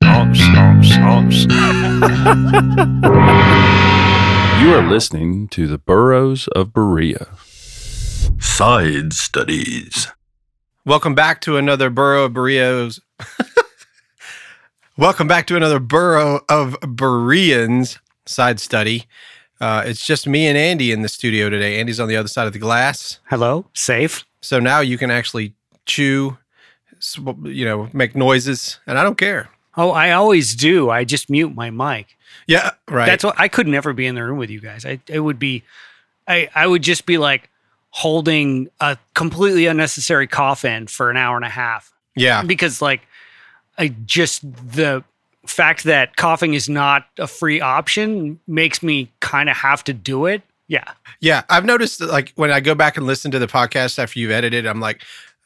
You are listening to the Burros of Berea. Side studies. Welcome back to another Burro of Berea's. Welcome back to another Burro of Bereans side study. Uh, it's just me and Andy in the studio today. Andy's on the other side of the glass. Hello. Safe. So now you can actually chew, you know, make noises, and I don't care. Oh, I always do. I just mute my mic. Yeah, right. That's what I could never be in the room with you guys. I it would be, I I would just be like holding a completely unnecessary cough in for an hour and a half. yeah, because like I just the fact that coughing is not a free option makes me kind of have to do it. Yeah. yeah. I've noticed that, like when I go back and listen to the podcast after you've edited, I'm like,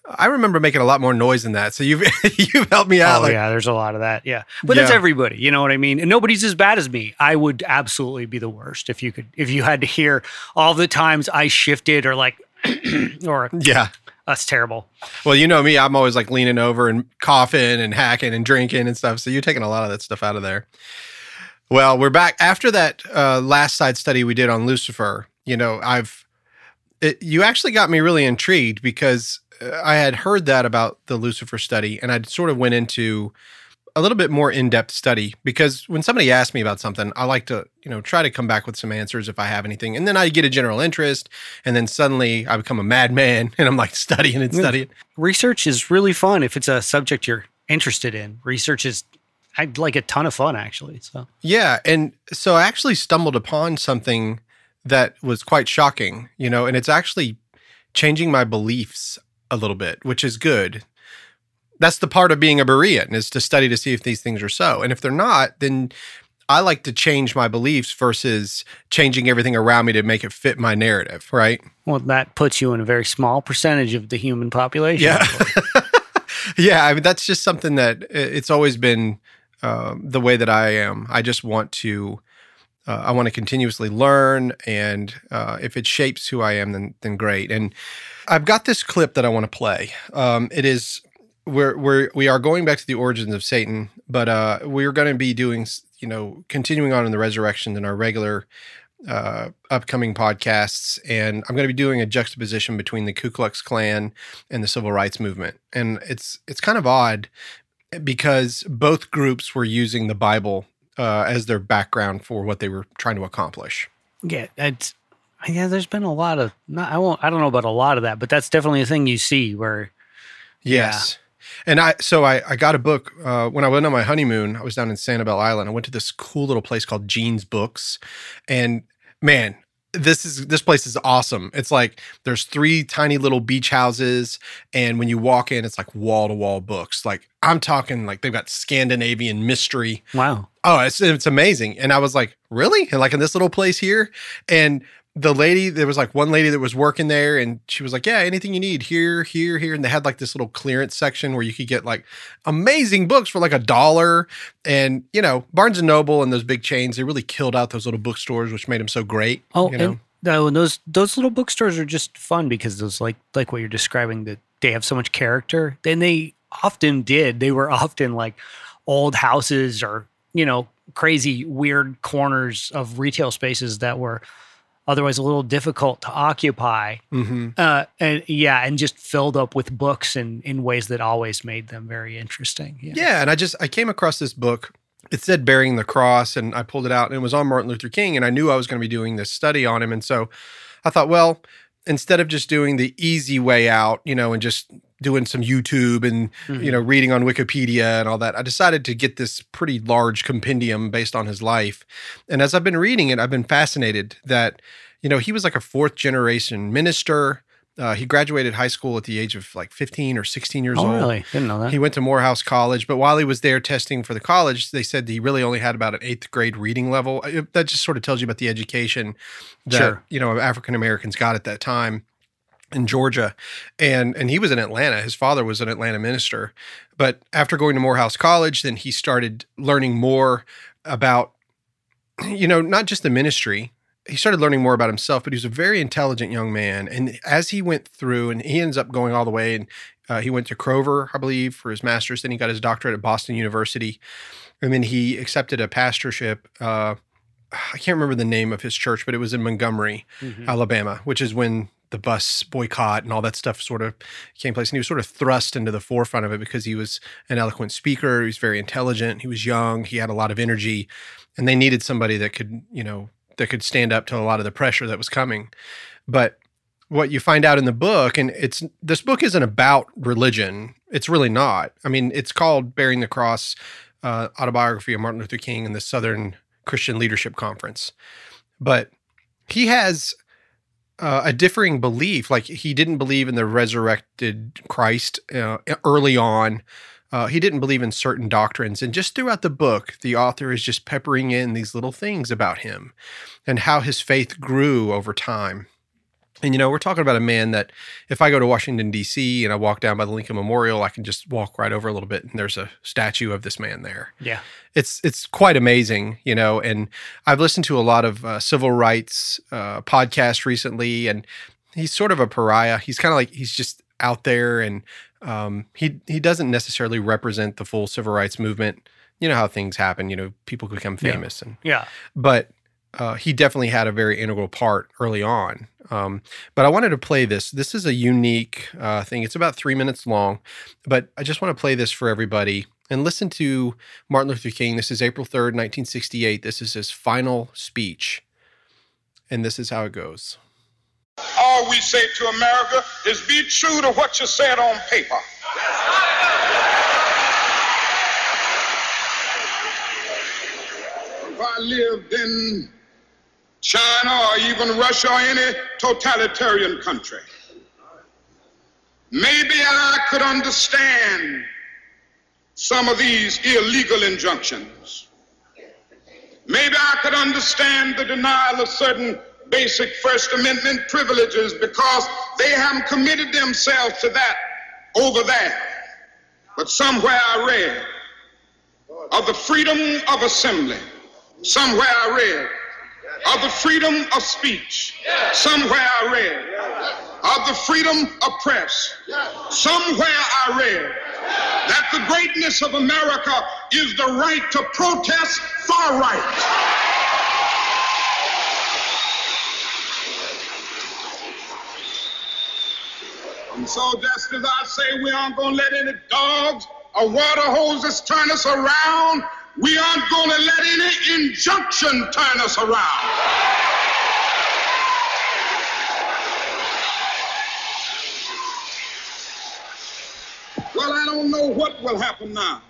I remember making a lot more noise than that. So you've you've helped me out. oh like, yeah, there's a lot of that. Yeah. But that's Yeah. everybody, you know what I mean? And nobody's as bad as me. I would absolutely be the worst if you could if you had to hear all the times I shifted or like or yeah. that's terrible. Well, you know me, I'm always like leaning over and coughing and hacking and drinking and stuff. So you're taking a lot of that stuff out of there. Well, we're back after that uh, last side study we did on Lucifer. You know, I've it, you actually got me really intrigued because I had heard that about the Lucifer study, and I sort of went into a little bit more in-depth study because when somebody asks me about something, I like to, you know, try to come back with some answers if I have anything. And then I get a general interest and then suddenly I become a madman and I'm like studying and studying. Research is really fun if it's a subject you're interested in. Research is I like a ton of fun actually. So Yeah, and so I actually stumbled upon something that was quite shocking, you know, and it's actually changing my beliefs a little bit, which is good. That's the part of being a Berean is to study to see if these things are so. And if they're not, then I like to change my beliefs versus changing everything around me to make it fit my narrative, right? Well, that puts you in a very small percentage of the human population. Yeah. yeah, I mean that's just something that it's always been um, the way that I am. I just want to, uh, I want to continuously learn, and uh, if it shapes who I am, then then great. And I've got this clip that I want to play. Um, it is we're we're we are going back to the origins of Satan, but uh, we're going to be doing you know continuing on in the resurrection in our regular uh, upcoming podcasts, and I'm going to be doing a juxtaposition between the Ku Klux Klan and the civil rights movement, and it's it's kind of odd because both groups were using the Bible uh, as their background for what they were trying to accomplish. yeah, it's yeah. There's been a lot of not, I won't. I don't know about a lot of that, but that's definitely a thing you see where Yes. And I so I, I got a book uh, when I went on my honeymoon. I was down in Sanibel Island. I went to this cool little place called Gene's Books, and man, this is this place is awesome. It's like there's three tiny little beach houses, and when you walk in, it's like wall to wall books. Like I'm talking like they've got Scandinavian mystery wow. Oh, it's it's amazing. And I was like, really? And like in this little place here? And the lady, there was like one lady that was working there, and she was like, Yeah, anything you need here, here, here. And they had like this little clearance section where you could get like amazing books for like a dollar. And you know, Barnes and Noble and those big chains, they really killed out those little bookstores, which made them so great. Oh, you know? and no, and those those little bookstores are just fun because those like like what you're describing that they have so much character. Then they often did. They were often like old houses or you know crazy weird corners of retail spaces that were otherwise a little difficult to occupy. hmm Uh, and yeah, and just filled up with books in in ways that always made them very interesting. Yeah, and I just I came across this book. It said "Bearing the Cross," and I pulled it out, and it was on Martin Luther King, and I knew I was going to be doing this study on him, and so I thought, well, instead of just doing the easy way out, you know, and just doing some YouTube and you know reading on Wikipedia and all that, I decided to get this pretty large compendium based on his life. And as I've been reading it, I've been fascinated that you know he was like a fourth generation minister, Uh, he graduated high school at the age of like 15 or 16 years Oh, old. really? Didn't know that. He went to Morehouse College, but while he was there testing for the college, they said he really only had about an eighth grade reading level. That just sort of tells you about the education that Sure. you know African Americans got at that time in Georgia, and and he was in Atlanta. His father was an Atlanta minister, but after going to Morehouse College, then he started learning more about you know not just the ministry. He started learning more about himself, but he was a very intelligent young man. And as he went through, and he ends up going all the way, and uh, he went to Crozer, I believe, for his master's. Then he got his doctorate at Boston University, and then he accepted a pastorship. Uh, I can't remember the name of his church, but it was in Montgomery, Mhm. Alabama, which is when the bus boycott and all that stuff sort of came place. And he was sort of thrust into the forefront of it because he was an eloquent speaker. He was very intelligent. He was young. He had a lot of energy, and they needed somebody that could, you know, that could stand up to a lot of the pressure that was coming. But what you find out in the book, and it's this book isn't about religion. It's really not. I mean, it's called "Bearing the Cross: uh, Autobiography of Martin Luther King and the Southern Christian Leadership Conference," but he has uh, a differing belief. Like he didn't believe in the resurrected Christ uh, early on. Uh, he didn't believe in certain doctrines. And just throughout the book, the author is just peppering in these little things about him and how his faith grew over time. And, you know, we're talking about a man that if I go to Washington, D.C., and I walk down by the Lincoln Memorial, I can just walk right over a little bit and there's a statue of this man there Yeah. it's it's quite amazing, you know. And I've listened to a lot of uh, civil rights uh, podcasts recently, and he's sort of a pariah. He's kind of like he's just out there, and um, he he doesn't necessarily represent the full civil rights movement. You know how things happen. You know, people become Yeah. famous, and Yeah. but uh, he definitely had a very integral part early on. Um, but I wanted to play this. This is a unique uh, thing. It's about three minutes long, but I just want to play this for everybody and listen to Martin Luther King. This is April 3rd, 1968. This is his final speech. And this is how it goes. All we say to America is be true to what you said on paper. If I lived in China or even Russia or any totalitarian country, maybe I could understand some of these illegal injunctions. Maybe I could understand the denial of certain basic First Amendment privileges because they haven't committed themselves to that over there. But somewhere I read of the freedom of assembly. Somewhere I read of the freedom of speech. Somewhere I read of the freedom of press. Somewhere I read that the greatness of America is the right to protest far right. And so, just as I say, we aren't going to let any dogs or water hoses turn us around, we aren't going to let any injunction turn us around. Well, I don't know what will happen now.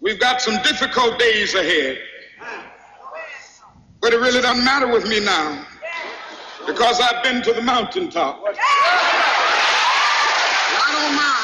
We've got some difficult days ahead. But it really doesn't matter with me now because I've been to the mountaintop. I don't mind.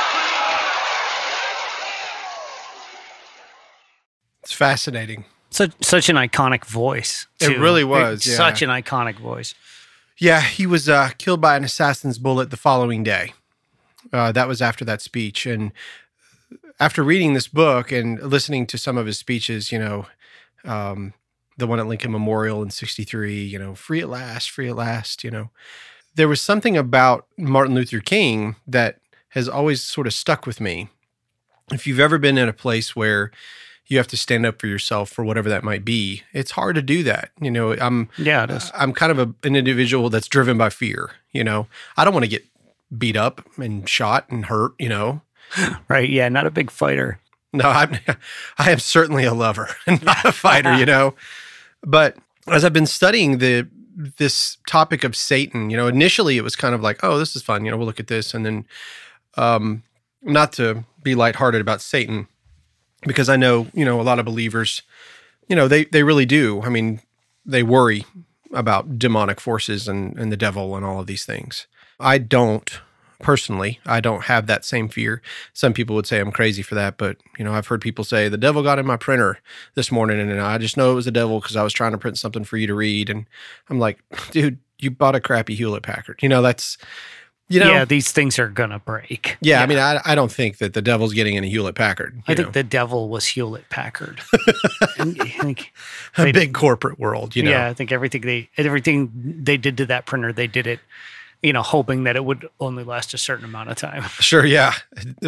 It's fascinating. Such such an iconic voice. It really was, yeah. Such an iconic voice. Yeah, he was uh, killed by an assassin's bullet the following day. Uh, that was after that speech. And after reading this book and listening to some of his speeches, you know, um, the one at Lincoln Memorial in 63, you know, free at last, free at last, you know, there was something about Martin Luther King that has always sort of stuck with me. If you've ever been in a place where you have to stand up for yourself for whatever that might be, it's hard to do that. You know, I'm Yeah, it is. I'm kind of a, an individual that's driven by fear. You know, I don't want to get beat up and shot and hurt. You know, Right. Yeah. Not a big fighter. no, I'm I am certainly a lover and not a fighter. You know, but as I've been studying the this topic of Satan, you know, initially it was kind of like, oh, this is fun. You know, we'll look at this, and then, um, not to be lighthearted about Satan, because I know you know a lot of believers, you know, they they really do. I mean, they worry about demonic forces and and the devil and all of these things. I don't personally. I don't have that same fear. Some people would say I'm crazy for that, but you know, I've heard people say the devil got in my printer this morning, and I just know it was the devil because I was trying to print something for you to read, and I'm like, dude, you bought a crappy Hewlett Packard. You know, that's you know, yeah, yeah. these things are gonna break. Yeah, I mean, I, I don't think that the devil's getting any Hewlett Packard. I you think know. the devil was Hewlett Packard. And I think, a big corporate world. You know, yeah, I think everything they everything they did to that printer, they did it, you know, hoping that it would only last a certain amount of time. Sure, yeah.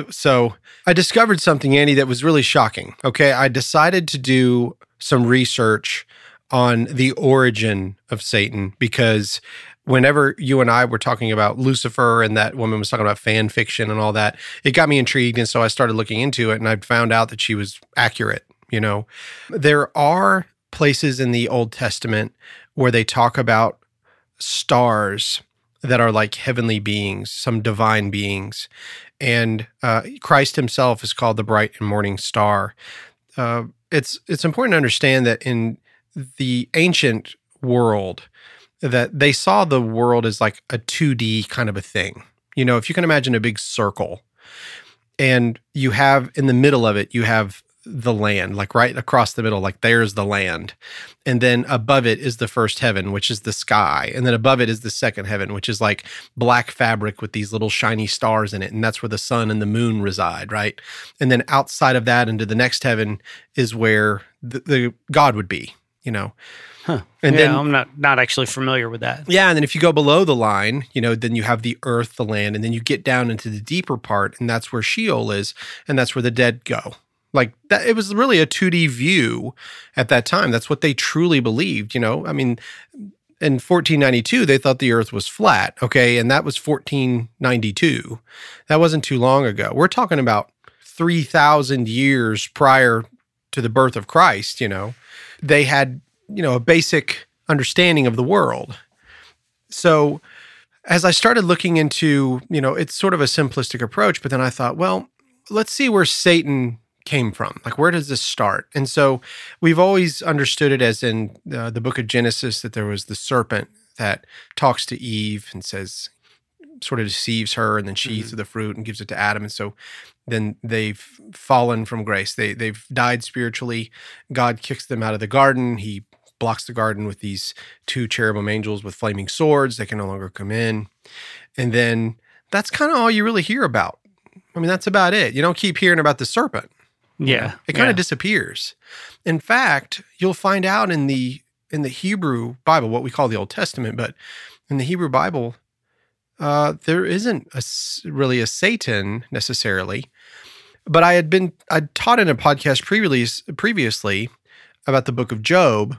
So I discovered something, Andy, that was really shocking. Okay. I decided to do some research on the origin of Satan because whenever you and I were talking about Lucifer and that woman was talking about fan fiction and all that, it got me intrigued. And so I started looking into it and I found out that she was accurate. You know, there are places in the Old Testament where they talk about stars that are like heavenly beings, some divine beings. And uh, Christ himself is called the bright and morning star. Uh, it's it's important to understand that in the ancient world, that they saw the world as like a 2D kind of a thing. You know, if you can imagine a big circle, and you have in the middle of it, you have the land, like right across the middle, like there's the land. And then above it is the first heaven, which is the sky. And then above it is the second heaven, which is like black fabric with these little shiny stars in it. And that's where the sun and the moon reside, right? And then outside of that into the next heaven is where the, the God would be, you know. Huh. And yeah, then I'm not not actually familiar with that. yeah, and then if you go below the line, you know, then you have the earth, the land, and then you get down into the deeper part, and that's where Sheol is, and that's where the dead go. Like that, it was really a 2D view at that time. That's what they truly believed, you know. I mean, in 1492, they thought the earth was flat, okay, and that was 1492. That wasn't too long ago. We're talking about 3,000 years prior to the birth of Christ, you know. They had, you know, a basic understanding of the world. So as I started looking into, you know, it's sort of a simplistic approach, but then I thought, well, let's see where Satan came from. Like, where does this start? And so we've always understood it as in uh, the book of Genesis that there was the serpent that talks to Eve and says, sort of deceives her, and then she eats of the fruit and gives it to Adam. And so then they've fallen from grace. They they've died spiritually. God kicks them out of the garden. He blocks the garden with these two cherubim angels with flaming swords. They can no longer come in. And then that's kind of all you really hear about. I mean, that's about it. You don't keep hearing about the serpent. Yeah, It kind yeah. of disappears. In fact, you'll find out in the in the Hebrew Bible, what we call the Old Testament, but in the Hebrew Bible, uh, there isn't a, really a Satan necessarily. But I had been I'd taught in a podcast pre-release previously about the book of Job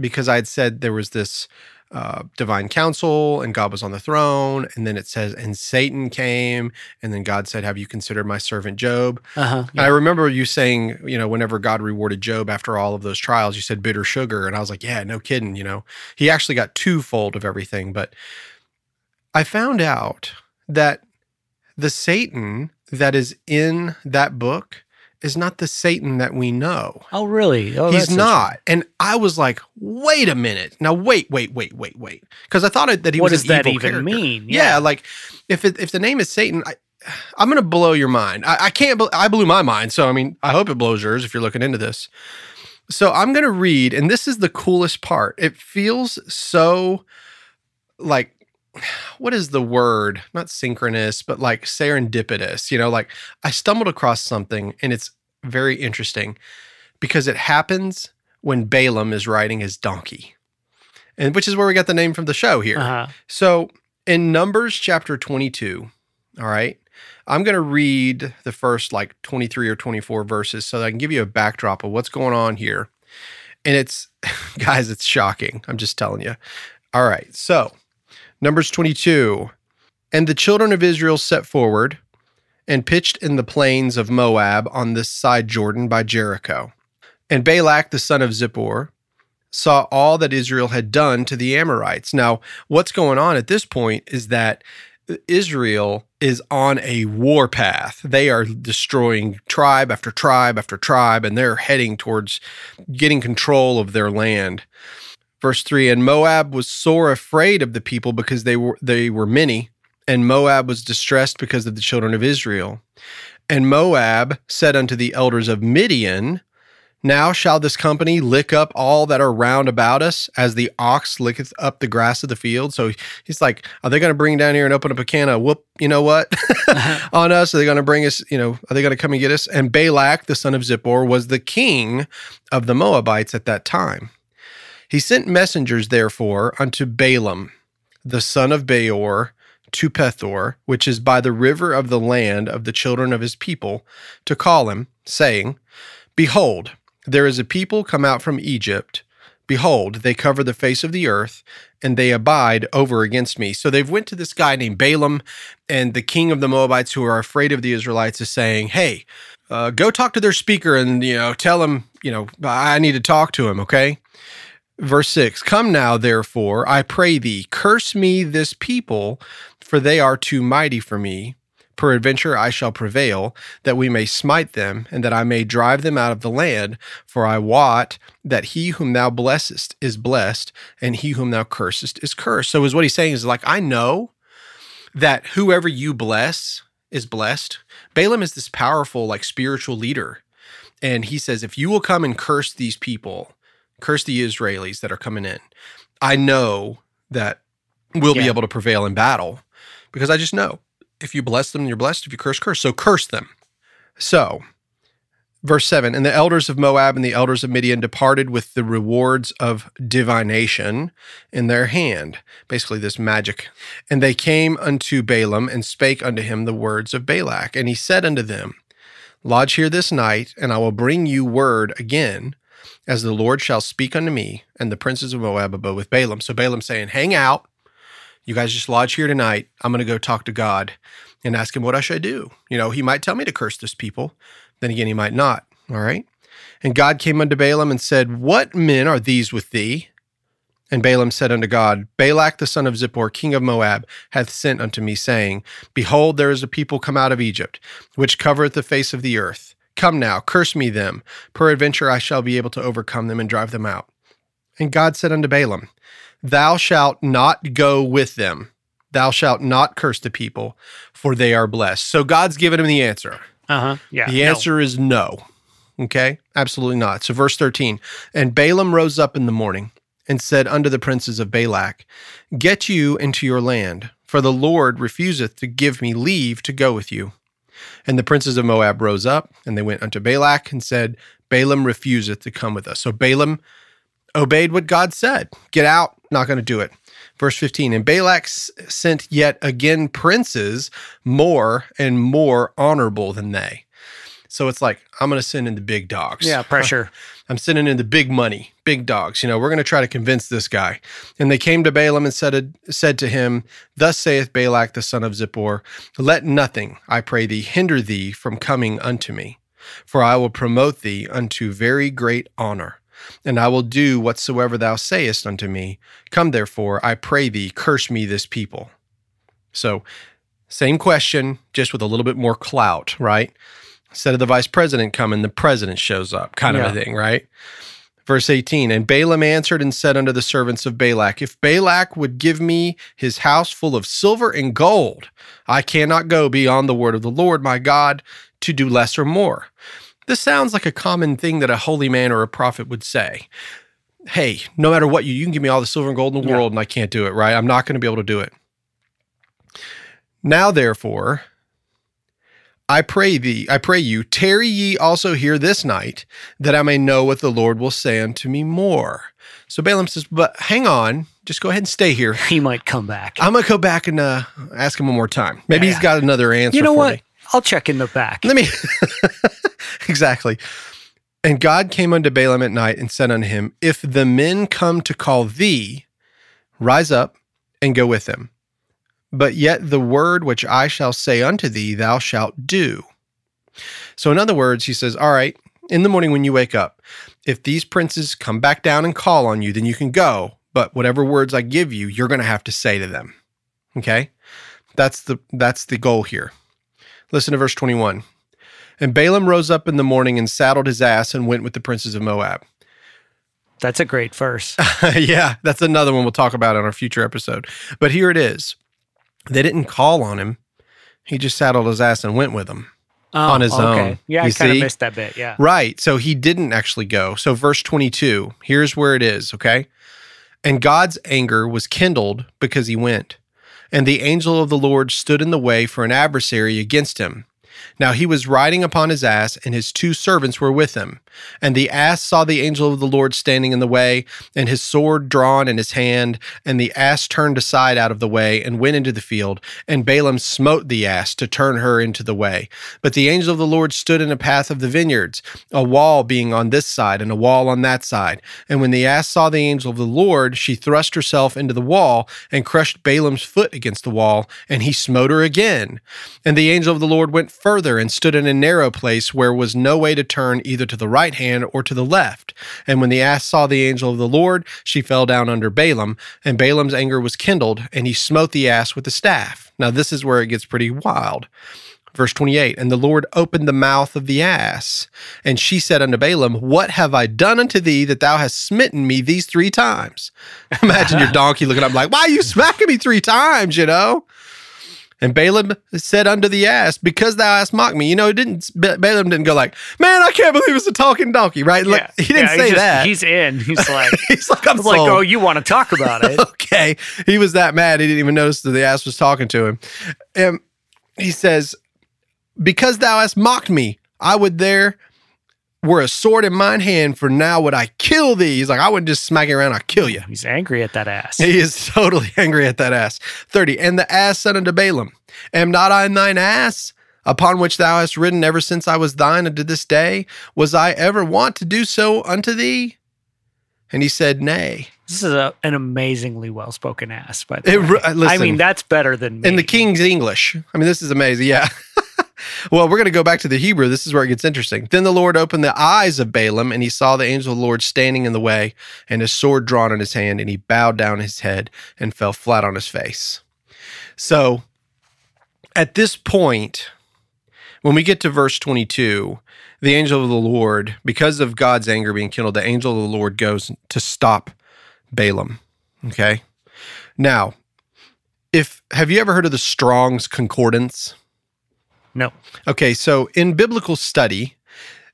because I had said there was this uh, divine council and God was on the throne, and then it says and Satan came, and then God said, "Have you considered my servant Job?" Uh-huh. And I remember you saying, you know, whenever God rewarded Job after all of those trials, you said bitter sugar. And I was like, yeah, no kidding. You know, he actually got twofold of everything. But I found out that the Satan that is in that book is not the Satan that we know. Oh, really? Oh, He's not. And I was like, wait a minute. Now, wait, wait, wait, wait, wait. Because I thought that he What was does an that even character. mean? Yeah. Yeah. like if it, if the name is Satan, I, I'm going to blow your mind. I, I can't. I blew my mind. So I mean, I hope it blows yours if you're looking into this. So I'm going to read, and this is the coolest part. It feels so like what is the word? Not synchronous, but like serendipitous. You know, like I stumbled across something and it's very interesting because it happens when Balaam is riding his donkey. And which is where we got the name from the show here. Uh-huh. So in Numbers chapter 22, all right, I'm going to read the first like 23 or 24 verses so that I can give you a backdrop of what's going on here. And it's, guys, it's shocking. I'm just telling you. All right. So Numbers 22. And the children of Israel set forward and pitched in the plains of Moab on this side Jordan by Jericho. And Balak the son of Zippor saw all that Israel had done to the Amorites. Now, what's going on at this point is that Israel is on a war path. They are destroying tribe after tribe after tribe, and they're heading towards getting control of their land. Verse 3 And Moab was sore afraid of the people because they were they were many, and Moab was distressed because of the children of Israel. And Moab said unto the elders of Midian, Now shall this company lick up all that are round about us, as the ox licketh up the grass of the field. So he's like, Are they going to bring down here and open up a can of whoop, you know what, uh-huh. on us? Are they going to bring us, you know, are they going to come and get us? And Balak, the son of Zippor, was the king of the Moabites at that time. He sent messengers, therefore, unto Balaam, the son of Beor, to Pethor, which is by the river of the land of the children of his people, to call him, saying, Behold, there is a people come out from Egypt. Behold, they cover the face of the earth, and they abide over against me. So they've went to this guy named Balaam, and the king of the Moabites, who are afraid of the Israelites, is saying, Hey, uh, go talk to their speaker and you know tell him you know I need to talk to him. Okay. Verse 6 Come now, therefore, I pray thee, curse me this people, for they are too mighty for me. Peradventure I shall prevail, that we may smite them, and that I may drive them out of the land. For I wot that he whom thou blessest is blessed, and he whom thou cursest is cursed. So, is what he's saying is like, I know that whoever you bless is blessed. Balaam is this powerful, like spiritual leader. And he says, if you will come and curse these people, curse the Israelis that are coming in. I know that we'll be able to prevail in battle because I just know if you bless them, you're blessed. If you curse, curse. So curse them. So, verse 7 And the elders of Moab and the elders of Midian departed with the rewards of divination in their hand. Basically, this magic. And they came unto Balaam and spake unto him the words of Balak. And he said unto them, Lodge here this night, and I will bring you word again as the Lord shall speak unto me, and the princes of Moab abode with Balaam. So Balaam saying, Hang out. You guys just lodge here tonight. I'm going to go talk to God and ask him what I should do. You know, he might tell me to curse this people. Then again, he might not. All right. And God came unto Balaam and said, What men are these with thee? And Balaam said unto God, Balak the son of Zippor, king of Moab, hath sent unto me, saying, Behold, there is a people come out of Egypt, which covereth the face of the earth. Come now, curse me them. Peradventure I shall be able to overcome them and drive them out. And God said unto Balaam, Thou shalt not go with them. Thou shalt not curse the people, for they are blessed. So God's given him the answer. Uh huh. Yeah. The no. answer is no. Okay? Absolutely not. So, verse 13 And Balaam rose up in the morning and said unto the princes of Balak, Get you into your land, for the Lord refuseth to give me leave to go with you. And the princes of Moab rose up, and they went unto Balak and said, Balaam refuseth to come with us. So Balaam obeyed what God said. Get out, not going to do it. Verse 15 And Balak sent yet again princes more and more honorable than they. So it's like, I'm going to send in the big dogs. Yeah. Pressure. I'm sending in the big money, big dogs. You know, we're going to try to convince this guy. And they came to Balaam and said, said to him, Thus saith Balak the son of Zippor, Let nothing, I pray thee, hinder thee from coming unto me, for I will promote thee unto very great honor. And I will do whatsoever thou sayest unto me. Come therefore, I pray thee, curse me this people. So, same question, just with a little bit more clout, right? Instead of the vice president coming, the president shows up, kind of a thing, right? Verse 18 And Balaam answered and said unto the servants of Balak, If Balak would give me his house full of silver and gold, I cannot go beyond the word of the Lord my God to do less or more. This sounds like a common thing that a holy man or a prophet would say. Hey, no matter what you, you can give me all the silver and gold in the Yeah. world and I can't do it, right? I'm not going to be able to do it. Now, therefore, I pray thee, I pray you, tarry ye also here this night, that I may know what the Lord will say unto me more. So Balaam says, But hang on, just go ahead and stay here. He might come back. I'm gonna go back and uh, ask him one more time. Maybe Yeah, he's got another answer. you know what? me. I'll check in the back. Let me exactly. And God came unto Balaam at night and said unto him, If the men come to call thee, rise up and go with them. But yet the word which I shall say unto thee, thou shalt do. So, in other words, he says, All right, in the morning when you wake up, if these princes come back down and call on you, then you can go. But whatever words I give you, you're going to have to say to them. Okay? That's the that's the goal here. Listen to verse 21. And Balaam rose up in the morning and saddled his ass and went with the princes of Moab. That's a great verse. yeah, that's another one we'll talk about on our future episode. But here it is. They didn't call on him. He just saddled his ass and went with them. Oh, On his own. okay. Yeah, I kind of missed that bit. Yeah. Right. So he didn't actually go. So, verse 22, here's where it is. Okay. And God's anger was kindled because he went. And the angel of the Lord stood in the way for an adversary against him. Now he was riding upon his ass, and his two servants were with him. And the ass saw the angel of the Lord standing in the way, and his sword drawn in his hand. And the ass turned aside out of the way and went into the field. And Balaam smote the ass to turn her into the way. But the angel of the Lord stood in a path of the vineyards, a wall being on this side and a wall on that side. And when the ass saw the angel of the Lord, she thrust herself into the wall and crushed Balaam's foot against the wall, and he smote her again. And the angel of the Lord went further and stood in a narrow place where was no way to turn either to the right hand or to the left. And when the ass saw the angel of the Lord, she fell down under Balaam, and Balaam's anger was kindled, and he smote the ass with the staff. Now, this is where it gets pretty wild. Verse 28 And the Lord opened the mouth of the ass, and she said unto Balaam, What have I done unto thee that thou hast smitten me these three times? Imagine your donkey looking up like, Why are you smacking me three times? You know? And Balaam said unto the ass, Because thou hast mocked me. You know, it didn't Ba- Balaam didn't go like, Man, I can't believe it's a talking donkey, right? Like, he didn't Yeah, say just- that. He's in. He's like, He's like, I'm like, oh, you want to talk about it? okay. He was that mad. He didn't even notice that the ass was talking to him. And he says, Because thou hast mocked me, I would there were a sword in mine hand, for now would I kill thee. He's like, I wouldn't just smack you around, I'll kill you. He's angry at that ass. He is totally angry at that ass. 30. And the ass said unto Balaam, Am not I thine ass, upon which thou hast ridden ever since I was thine unto this day? Was I ever wont to do so unto thee? And he said, Nay. This is a, an amazingly well spoken ass, by the It way. re- uh, I mean, that's better than me. in the King's English. I mean, this is amazing. Yeah. well, we're going to go back to the Hebrew. This is where it gets interesting. Then the Lord opened the eyes of Balaam, and he saw the angel of the Lord standing in the way, and his sword drawn in his hand, and he bowed down his head and fell flat on his face. So, at this point, when we get to verse 22, the angel of the Lord, because of God's anger being kindled, the angel of the Lord goes to stop Balaam. Okay. Now, if have you ever heard of the Strong's Concordance? No. Okay, so in biblical study,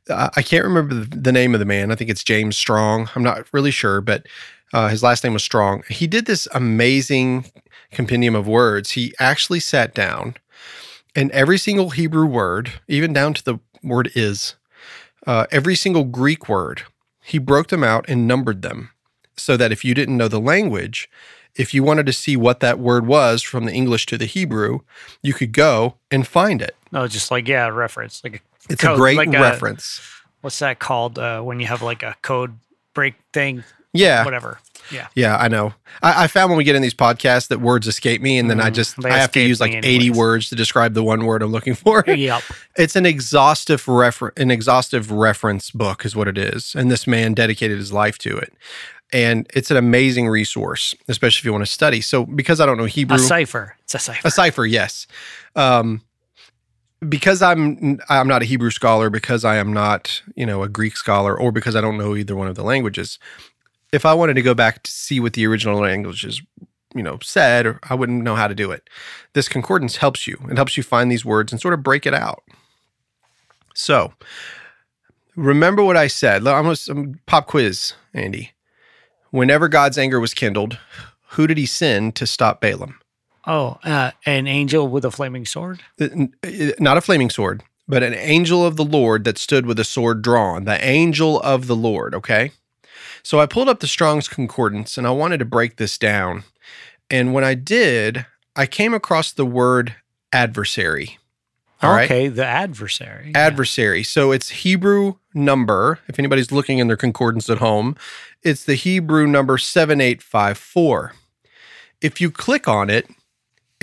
uh, I can't remember the, name of the man. I think it's James Strong. I'm not really sure, but uh, his last name was Strong. He did this amazing compendium of words. He actually sat down and every single Hebrew word, even down to the word is, uh, every single Greek word, he broke them out and numbered them so that if you didn't know the language, if you wanted to see what that word was from the English to the Hebrew, you could go and find it. No, just like, yeah, a reference. Like, a, It's a great like a- reference. what's that called uh, when you have like a code break thing? yeah. Whatever. Yeah. Yeah, I know. I, I found when we get in these podcasts that words escape me, and then I Mhm. just I have to use like eighty words to describe the one word I'm looking for. Yep. it's an exhaustive refer- an exhaustive reference book is what it is, and this man dedicated his life to it. And it's an amazing resource, especially if you want to study. So, because I don't know Hebrew, A cipher. It's a cipher. a cipher, yes. Um, because I'm I'm not a Hebrew scholar, because I am not you know a Greek scholar, or because I don't know either one of the languages. If I wanted to go back to see what the original languages you know said, or I wouldn't know how to do it. This concordance helps you. It helps you find these words and sort of break it out. So remember what I said. I'm gonna pop quiz, Andy. Whenever God's anger was kindled, who did he send to stop Balaam? Oh, uh, an angel with a flaming sword. Uh, uh, Not a flaming sword, but an angel of the Lord that stood with a sword drawn. The angel of the Lord, okay? So I pulled up the Strong's Concordance and I wanted to break this down. And when I did, I came across the word adversary. All right. okay, the adversary. Yeah. adversary. So it's Hebrew number. If anybody's looking in their concordance at home, it's the Hebrew number 7854. If you click on it,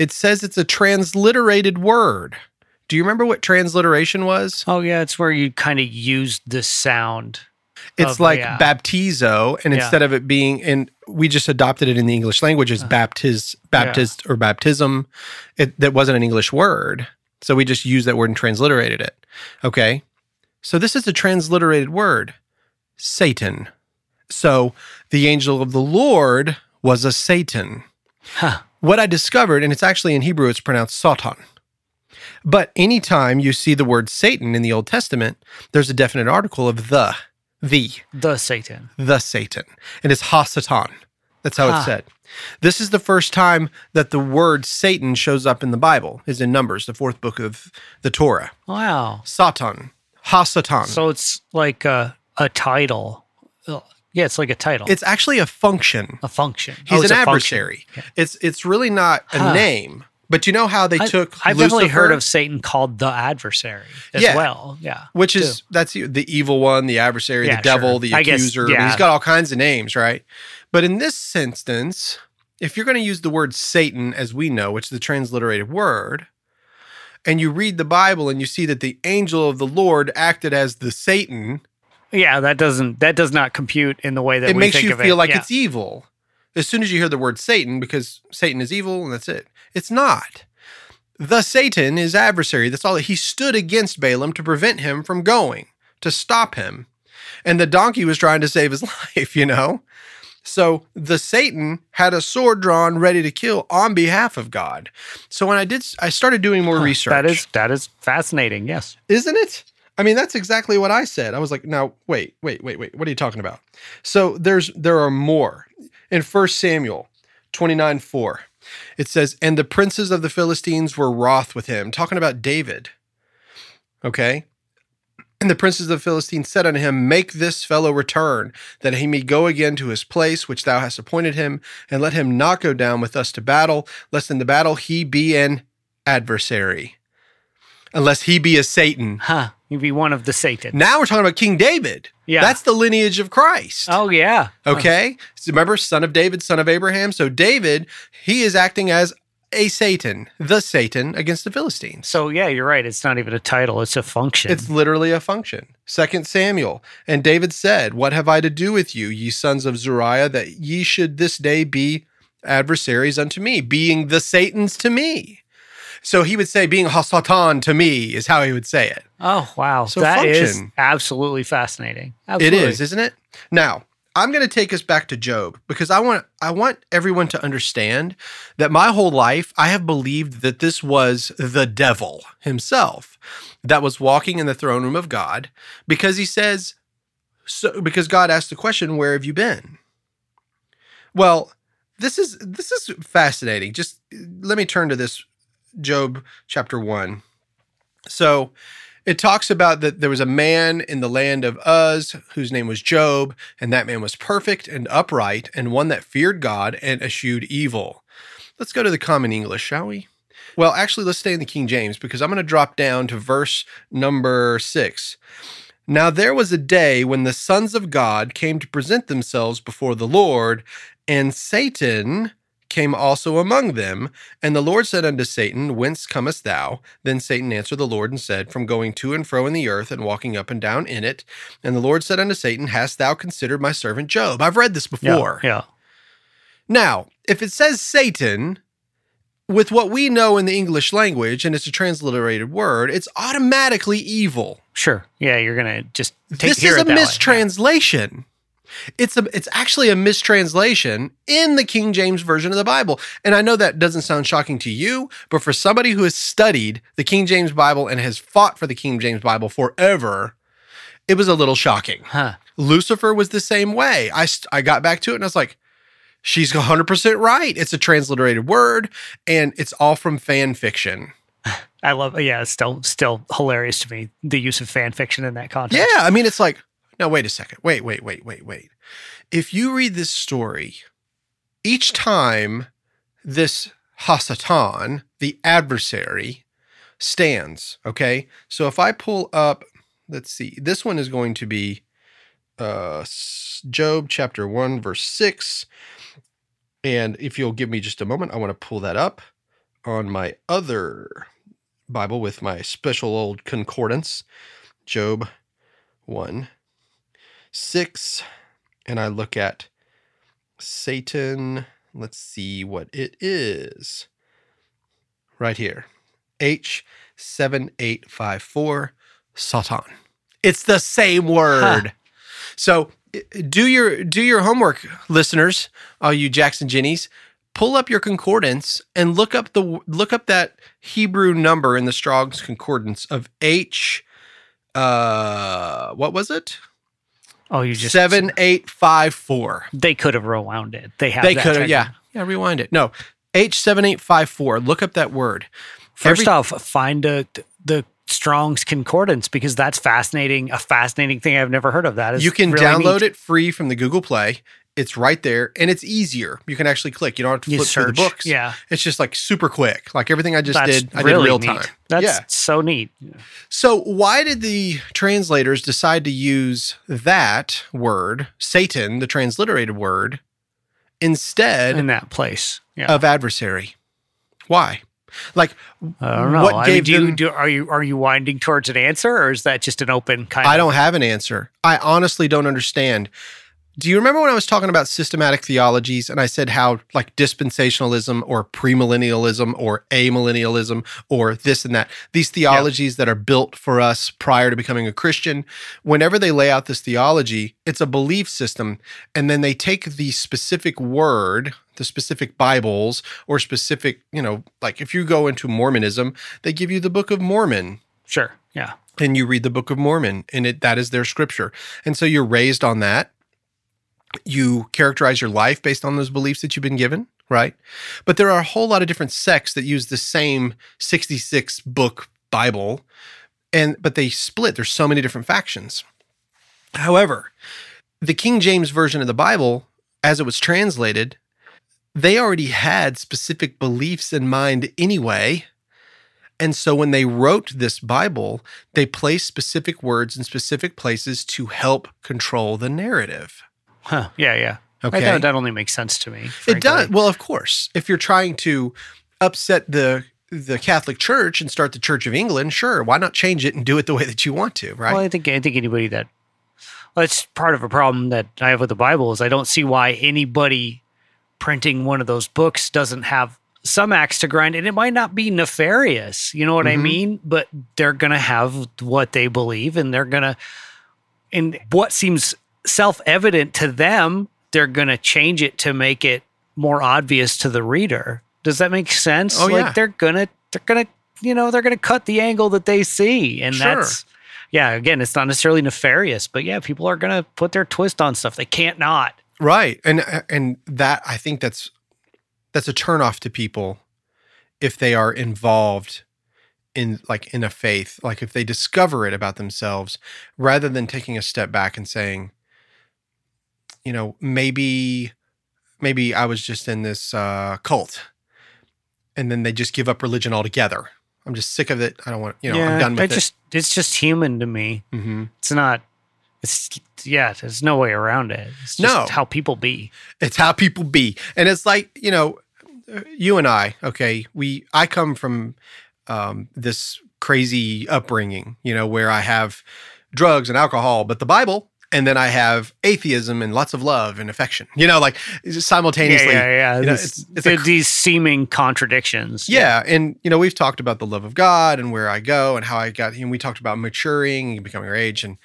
it says it's a transliterated word. Do you remember what transliteration was? oh yeah, it's where you kind of use the sound. It's of- like yeah. baptizo, and Yeah. instead of it being, and we just adopted it in the English language as uh-huh. baptiz, baptist or baptism. It that wasn't an English word, so we just used that word and transliterated it. Okay, so this is a transliterated word, Satan. So the angel of the Lord was a Satan. Huh. What I discovered, and it's actually in Hebrew, it's pronounced Satan. But anytime you see the word Satan in the Old Testament, there's a definite article of the, the, The Satan. the Satan. And it's Hasatan. That's how Huh. it's said. This is the first time that the word Satan shows up in the Bible, is in Numbers, the fourth book of the Torah. Wow. Satan, Hasatan. So it's like a a title. Yeah, it's like a title. it's actually a function. a function. He's Oh, an adversary. It's it's really not a Huh. name. But you know how they I, took I've definitely heard of Satan called the adversary as Yeah. well. Yeah. which too. is that's the evil one, the adversary, Yeah, the devil, sure. the guess, accuser. I mean, yeah. he's got all kinds of names, right? But in this instance, if you're going to use the word Satan as we know, which is the transliterated word, and you read the Bible and you see that the angel of the Lord acted as the Satan, Yeah, that doesn't that does not compute in the way that it makes you feel it. like Yeah. it's evil. As soon as you hear the word Satan, because Satan is evil and that's it. It's not. The Satan is adversary. That's all. He stood against Balaam to prevent him from going, to stop him. And the donkey was trying to save his life, you know? So the Satan had a sword drawn ready to kill on behalf of God. So when I did, I started doing more Huh, research. That is that is fascinating. Yes. Isn't it? I mean, that's exactly what I said. I was like, now wait, wait, wait, wait. What are you talking about? So there's there are more. In 1 Samuel 29 4, it says, And the princes of the Philistines were wroth with him, talking about David. Okay. And the princes of the Philistines said unto him, Make this fellow return, that he may go again to his place which thou hast appointed him, and let him not go down with us to battle, lest in the battle he be an adversary, unless he be a Satan. Huh. You'd be one of the Satan. Now we're talking about King David. Yeah. That's the lineage of Christ. Oh yeah. Okay. So remember, son of David, son of Abraham. So David, he is acting as a Satan, the Satan against the Philistines. So yeah, you're right. It's not even a title. It's a function. It's literally a function. Second Samuel. And David said, What have I to do with you, ye sons of Zeruiah, that ye should this day be adversaries unto me, being the Satans to me? So he would say, being Hasatan to me is how he would say it. oh wow. So that is function. absolutely fascinating. It Absolutely. is, isn't it? Now, I'm going to take us back to Job because I want I want everyone to understand that my whole life I have believed that this was the devil himself that was walking in the throne room of God because he says so because God asked the question where have you been? Well, this is this is fascinating. Just let me turn to this Job chapter 1. So, it talks about that there was a man in the land of Uz whose name was Job, and that man was perfect and upright, and one that feared God and eschewed evil. Let's go to the common English, shall we? Well, actually, let's stay in the King James because I'm going to drop down to verse number six. Now there was a day when the sons of God came to present themselves before the Lord, and Satan came also among them. And the Lord said unto Satan, Whence comest thou? Then Satan answered the Lord and said, From going to and fro in the earth and walking up and down in it. And the Lord said unto Satan, Hast thou considered my servant Job? I've read this before. Yeah. Now, if it says Satan, with what we know in the English language, and it's a transliterated word, it's automatically evil. Sure. Yeah. You're gonna just take this is a it that way. mistranslation. It's a it's actually a mistranslation in the King James version of the Bible. And I know that doesn't sound shocking to you, but for somebody who has studied the King James Bible and has fought for the King James Bible forever, it was a little shocking. Huh. Lucifer was the same way. I I got back to it and I was like, she's 100% right. It's a transliterated word and it's all from fan fiction. I love. Yeah, it's still still hilarious to me the use of fan fiction in that context. Yeah, I mean, it's like, no, wait a second. Wait, wait, wait, wait, wait. If you read this story, each time this Hasatan, the adversary, stands, okay? So if I pull up, let's see, this one is going to be uh, Job chapter 1, verse 6. And if you'll give me just a moment, I want to pull that up on my other Bible with my special old concordance, Job 1 6. And I look at Satan. Let's see what it is. Right here. H7854 Satan. It's the same word. So do your do your homework, listeners, all you Jackson Jennies. Pull up your concordance and look up the look up that Hebrew number in the Strong's concordance of H uh what was it? Oh, you just Seven eight five four. They could have rewound it. They have. They could have, yeah. Yeah, rewind it. No. H seven eight five four. Look up that word. First Every- off, find a, the Strong's Concordance because that's fascinating. A fascinating thing I've never heard of. That is you can really download neat. it free from the Google Play. It's right there and it's easier. You can actually click. You don't have to You flip through the books. Yeah. It's just like super quick. Like everything I just That's did, I really did real neat. time. That's yeah. so neat. So why did the translators decide to use that word, Satan, the transliterated word, instead In that place. Yeah. of adversary? Why? Like I don't know. what I mean, gave you, do, are you are you winding towards an answer or is that just an open kind I of don't have an answer. I honestly don't understand. Do you remember when I was talking about systematic theologies and I said how like dispensationalism or premillennialism or amillennialism or this and that, these theologies that are built for us prior to becoming a Christian, whenever they lay out this theology, it's a belief system. And then they take the specific word, the specific Bibles or specific, you know, like if you go into Mormonism, they give you the Book of Mormon Sure. Yeah. and you read the book of mormon and it that is their scripture and so you're raised on that you characterize your life based on those beliefs that you've been given right? But there are a whole lot of different sects that use the same 66 book bible and but they split. There's so many different factions. However the king james version of the bible as it was translated they already had specific beliefs in mind anyway. And so when they wrote this Bible, they placed specific words in specific places to help control the narrative. Huh. Yeah. Yeah. Okay. I thought that only makes sense to me. it does. Well, of course. If you're trying to upset the the Catholic Church and start the Church of England, sure, why not change it and do it the way that you want to, right? Well, I think I think anybody that well, that's part of a problem that I have with the Bible is I don't see why anybody printing one of those books doesn't have some axe to grind, and it might not be nefarious. You know what I Mhm. mean? But they're gonna have what they believe, and they're gonna and what seems self evident to them, they're gonna change it to make it more obvious to the reader. Does that make sense? Oh, like yeah. they're gonna they're gonna you know they're gonna cut the angle that they see, and Sure. that's yeah. Again, it's not necessarily nefarious, but yeah, people are gonna put their twist on stuff. They can't not. Right. And and that I think that's that's a turnoff to people if they are involved in like in a faith, like if they discover it about themselves rather than taking a step back and saying, you know, maybe maybe I was just in this uh cult and then they just give up religion altogether. I'm just sick of it. I don't want, you know, yeah, I'm done with it just it's just human to me. it. hmm It's not. It's yeah. There's no way around it. It's just No. how people be. It's how people be. And it's like, you know, you and I, okay, we I come from um this crazy upbringing, you know, where I have drugs and alcohol, but the Bible and then I have atheism and lots of love and affection. You know, like simultaneously. yeah, yeah, yeah. you know, This- it's- it's cr- these seeming contradictions. Yeah, and you know we've talked about the love of God and where I go and how I got. And we talked about maturing and becoming your age and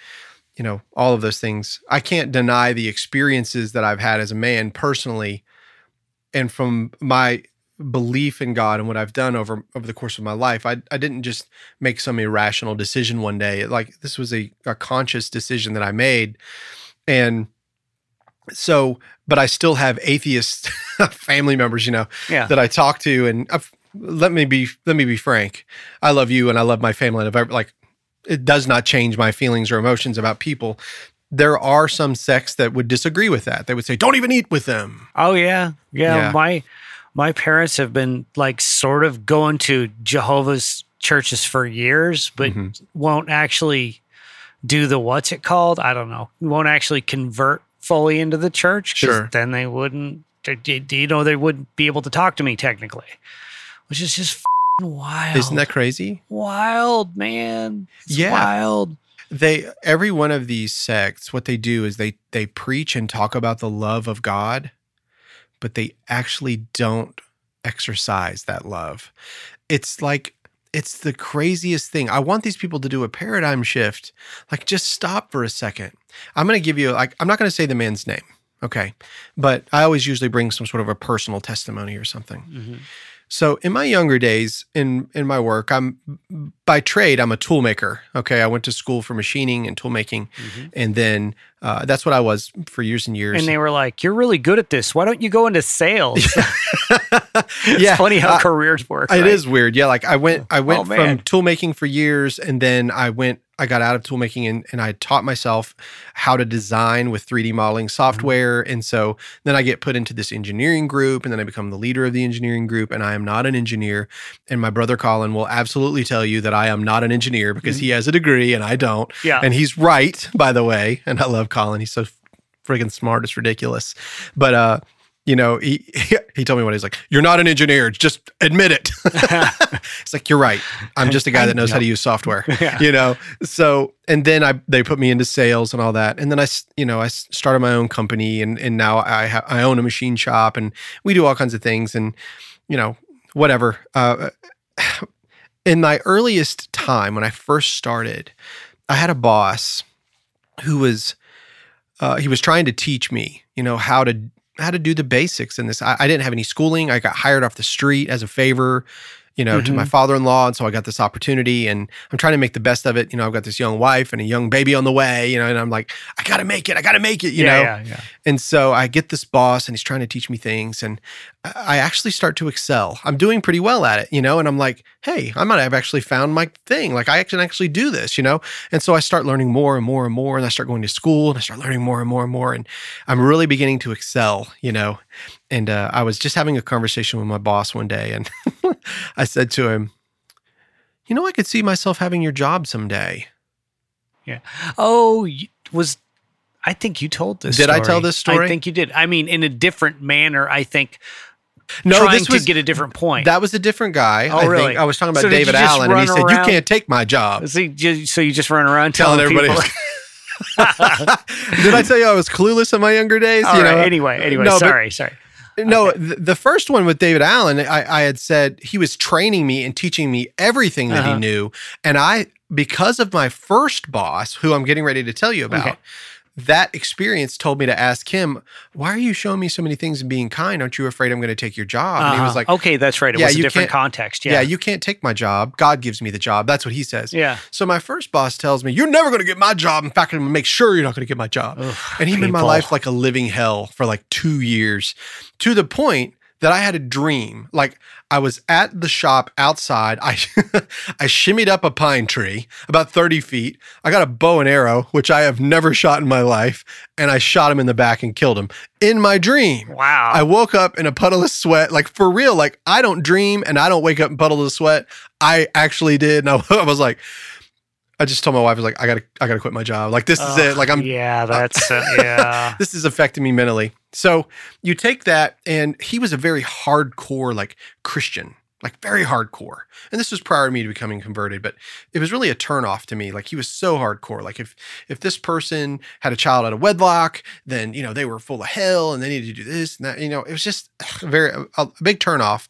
you know all of those things. I can't deny the experiences that I've had as a man personally, and from my belief in God and what I've done over over the course of my life. I I didn't just make some irrational decision one day. Like this was a, a conscious decision that I made, and so, but I still have atheist family members, you know, Yeah. that I talk to, and I've, let me be let me be frank. I love you, and I love my family, and if I, like it does not change my feelings or emotions about people. There are some sects that would disagree with that. They would say, "Don't even eat with them." Oh yeah. yeah. Yeah. My my parents have been like sort of going to Jehovah's churches for years, but Mhm. won't actually do the what's it called? I don't know. Won't actually convert fully into the church. Sure. then they wouldn't you know they wouldn't be able to talk to me technically. Which is just wild. Isn't that crazy? wild, man? It's Yeah. wild. they every one of these sects what they do is they they preach and talk about the love of god but they actually don't exercise that love. It's like it's the craziest thing. I want these people to do a paradigm shift. Like just stop for a second. I'm going to give you like i'm not going to say the man's name okay? But i always usually bring some sort of a personal testimony or something. Mhm. So in my younger days in in my work, I'm by trade I'm a toolmaker. Okay, I went to school for machining and tool making, Mhm. and then uh, that's what I was for years and years. And they were like, "You're really good at this. Why don't you go into sales?" it's yeah, funny how uh, careers work. It right? is weird. Yeah, like I went I went Oh, from toolmaking for years and then I went I got out of tool making and, and I taught myself how to design with 3D modeling software. And so then I get put into this engineering group and then I become the leader of the engineering group. And I am not an engineer. And my brother Colin will absolutely tell you that I am not an engineer because he has a degree and I don't. Yeah. And he's right, by the way. And I love Colin. He's so friggin' smart. It's ridiculous. But uh, you know, he he told me what he's like, you're not an engineer, just admit it. it's like, you're right. I'm just a guy that knows how to use software. Yeah. You know? So and then I they put me into sales and all that. And then I you know, I started my own company and and now I ha- I own a machine shop and we do all kinds of things and you know, whatever. Uh in my earliest time when I first started, I had a boss who was uh, he was trying to teach me, you know, how to how to do the basics in this. I, I didn't have any schooling. I got hired off the street as a favor, you know, to my mm-hmm. father-in-law, and so I got this opportunity, and I'm trying to make the best of it. You know, I've got this young wife and a young baby on the way, you know, and I'm like, I got to make it. I got to make it, you yeah, know. yeah, yeah. And so I get this boss and he's trying to teach me things and I actually start to excel. I'm doing pretty well at it, you know, and I'm like, hey, I might have actually found my thing. Like I can actually do this, you know? And so I start learning more and more and more and I start going to school and I start learning more and more and more and I'm really beginning to excel, you know? And uh, I was just having a conversation with my boss one day and I said to him, you know, I could see myself having your job someday. Yeah. Oh, was I think you told this. Did I tell this story? I think you did. I mean, in a different manner. I think. No, trying this was to get a different point. That was a different guy. Oh, I really? think I was talking about So David Allen, and he run said, around- "You can't take my job." so, you, so you just run around Telling telling, everybody. people. Did I tell you I was clueless in my younger days? All you right, know, anyway, anyway, No, but- sorry, no. The, the first one with David Allen, I, I had said he was training me and teaching me everything that Uh-huh. he knew, and I, because of my first boss, who I'm getting ready to tell you about. Okay. That experience told me to ask him, "Why are you showing me so many things and being kind? Aren't you afraid I'm going to take your job?" And he was Uh-huh. like, okay, that's right. It Yeah, was a different context. yeah. Yeah, you can't take my job. God gives me the job. That's what he says. yeah. So my first boss tells me, "You're never going to get my job. In fact, I'm going to make sure you're not going to get my job." Ugh, and he made my life like a living hell for like two years, to the point that I had a dream. Like I was at the shop outside. I I shimmied up a pine tree about 30 feet. I got a bow and arrow, which I have never shot in my life, and I shot him in the back and killed him in my dream. Wow. I woke up in a puddle of sweat, like for real. Like I don't dream and I don't wake up in puddles of sweat. I actually did, and I, I was like, I just told my wife, I was like, I gotta, I gotta quit my job. Like this is it. Like I'm, Yeah, that's uh, yeah. this is affecting me mentally. So you take that, and he was a very hardcore, like Christian, like very hardcore. And this was prior to me to becoming converted, but it was really a turnoff to me. Like he was so hardcore. Like if if this person had a child out of wedlock, then you know they were full of hell and they needed to do this and that. You know, it was just a very a, a big turnoff.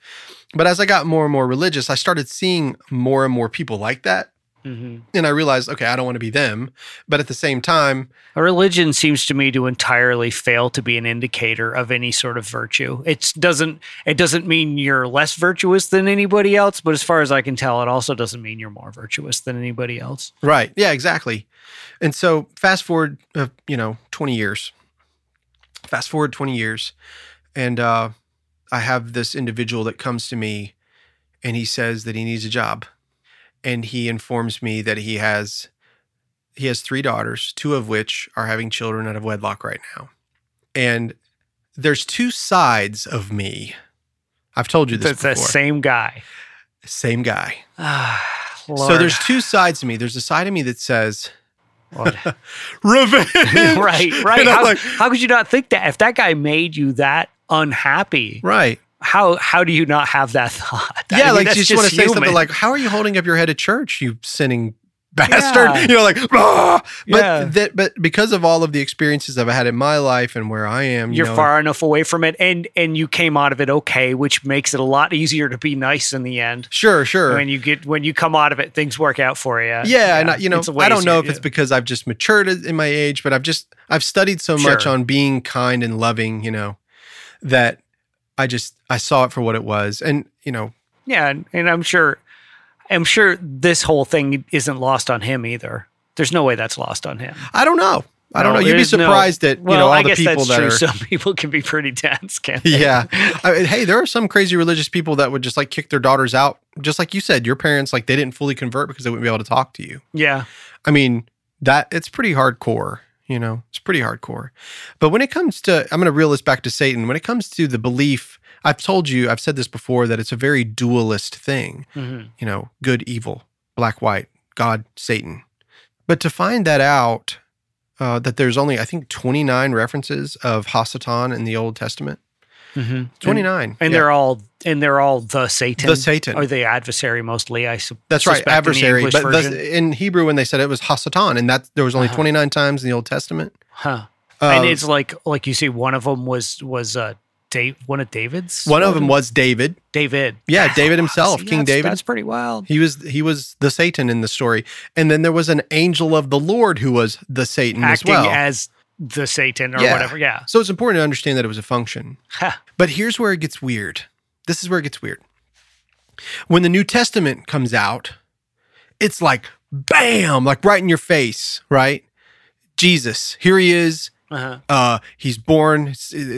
But as I got more and more religious, I started seeing more and more people like that. Mhm. And I realized, okay, I don't want to be them. But at the same time, A religion seems to me to entirely fail to be an indicator of any sort of virtue. It doesn't it doesn't mean you're less virtuous than anybody else, but as far as I can tell, it also doesn't mean you're more virtuous than anybody else. Right. Yeah, exactly. And so fast forward, uh, you know, 20 years. Fast Fast forward 20 years, and uh, I have this individual that comes to me and he says that he needs a job. And he informs me that he has he has three daughters, two of which are having children out of wedlock right now. And there's two sides of me. I've told you this That's the same guy. Same guy. So there's two sides of me. There's a side of me that says revenge. right, right. How, like, how could you not think that? If that guy made you that unhappy, right. How how do you not have that thought? I Yeah, mean, like you just want to say something like, "How are you holding up your head at church, you sinning bastard?" Yeah. You know, like, but Yeah. that, but because of all of the experiences I've had in my life and where I am, you you're know, far enough away from it, and and you came out of it okay, which makes it a lot easier to be nice in the end. Sure, sure. When you get when you come out of it, things work out for you. yeah, and I, you know, I don't know if it's because I've just matured in my age, but I've just I've studied so much on being kind and loving, you know, that I just I saw it for what it was, and you know, yeah, and, and I'm sure, I'm sure this whole thing isn't lost on him either. There's no way that's lost on him. I don't know. I don't No, know. You'd be there's no- surprised that Well, you know all I the guess people that's that true. are. Some people can be pretty dense, can't they? yeah. I mean, hey, there are some crazy religious people that would just like kick their daughters out, just like you said. Your parents like they didn't fully convert because they wouldn't be able to talk to you. yeah. I mean, that it's pretty hardcore. You know, it's pretty hardcore. But when it comes to, I'm going to reel this back to Satan. When it comes to the belief, I've told you, I've said this before, that it's a very dualist thing. Mhm. You know, good, evil, black, white, God, Satan. But to find that out, uh, that there's only I think 29 references of Hasatan in the Old Testament. Mhm. 29, and Yeah. they're all and they're all the Satan, The Satan. or the adversary mostly. I su- That's right, suspect in adversary. But the, in Hebrew, when they said it was Hasatan, and that there was only Uh-huh. 29 times in the Old Testament. huh? Um, and it's like like you see, one of them was was uh, Dave, one of David's. one of them was David. David. Yeah, David himself, King that's- David. That's pretty wild. He was he was the Satan in the story, and then there was an angel of the Lord who was the Satan Acting as well. as the Satan or Yeah. whatever. Yeah. so it's important to understand that it was a function. Ha. But here's where it gets weird. This is where it gets weird. When the New Testament comes out, it's like bam, like right in your face, right? Jesus, here he is. Uh-huh. Uh, he's born.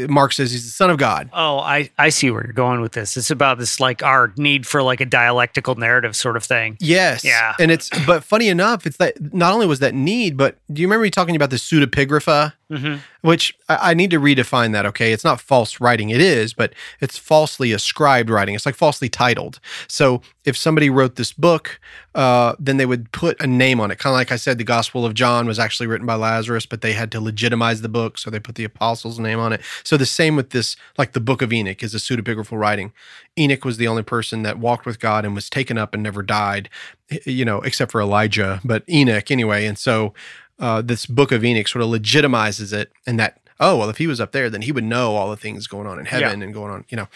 Mark says he's the son of God. Oh, I, I see where you're going with this. It's about this like our need for like a dialectical narrative sort of thing. Yes. Yeah. And it's but funny enough, it's that not only was that need, but do you remember me talking about the pseudepigrapha? Mm-hmm. Which I, I need to redefine that, okay? It's not false writing, it is, but it's falsely ascribed writing. It's like falsely titled. So if somebody wrote this book, uh, then they would put a name on it. Kind of like I said, the Gospel of John was actually written by Lazarus, but they had to legitimize the book, so they put the apostles' name on it. So the same with this, like the Book of Enoch is a pseudepigraphal writing. Enoch was the only person that walked with God and was taken up and never died, you know, except for Elijah, but Enoch anyway. And so uh, this book of Enoch sort of legitimizes it, and that oh well, if he was up there, then he would know all the things going on in heaven and going on, you know.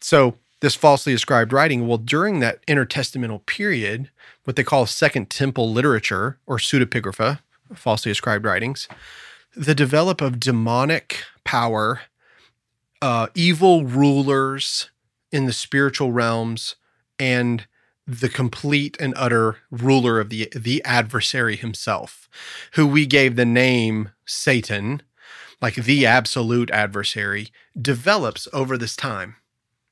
So this falsely ascribed writing, well, during that intertestamental period, what they call Second Temple literature or pseudepigrapha, falsely ascribed writings, the develop of demonic power, uh, evil rulers in the spiritual realms, and the complete and utter ruler of the the adversary himself, who we gave the name Satan, like the absolute adversary, develops over this time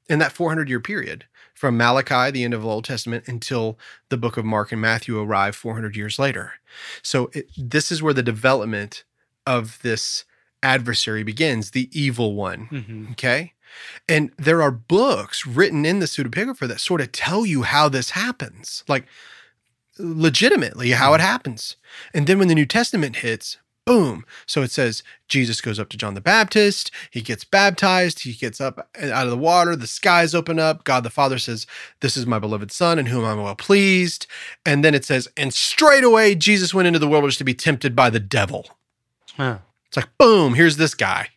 in that 400 year period from Malachi, the end of the Old Testament, until the book of Mark and Matthew arrive 400 years later. So it, this is where the development of this adversary begins, the evil one. Mm-hmm. Okay. And there are books written in the pseudepigrapha that sort of tell you how this happens, like legitimately how it happens. And then when the New Testament hits, boom. So it says Jesus goes up to John the Baptist, he gets baptized, he gets up out of the water, the skies open up, God the Father says, This is my beloved Son in whom I'm well pleased. And then it says, And straight away Jesus went into the wilderness to be tempted by the devil. Huh. It's like, boom, here's this guy.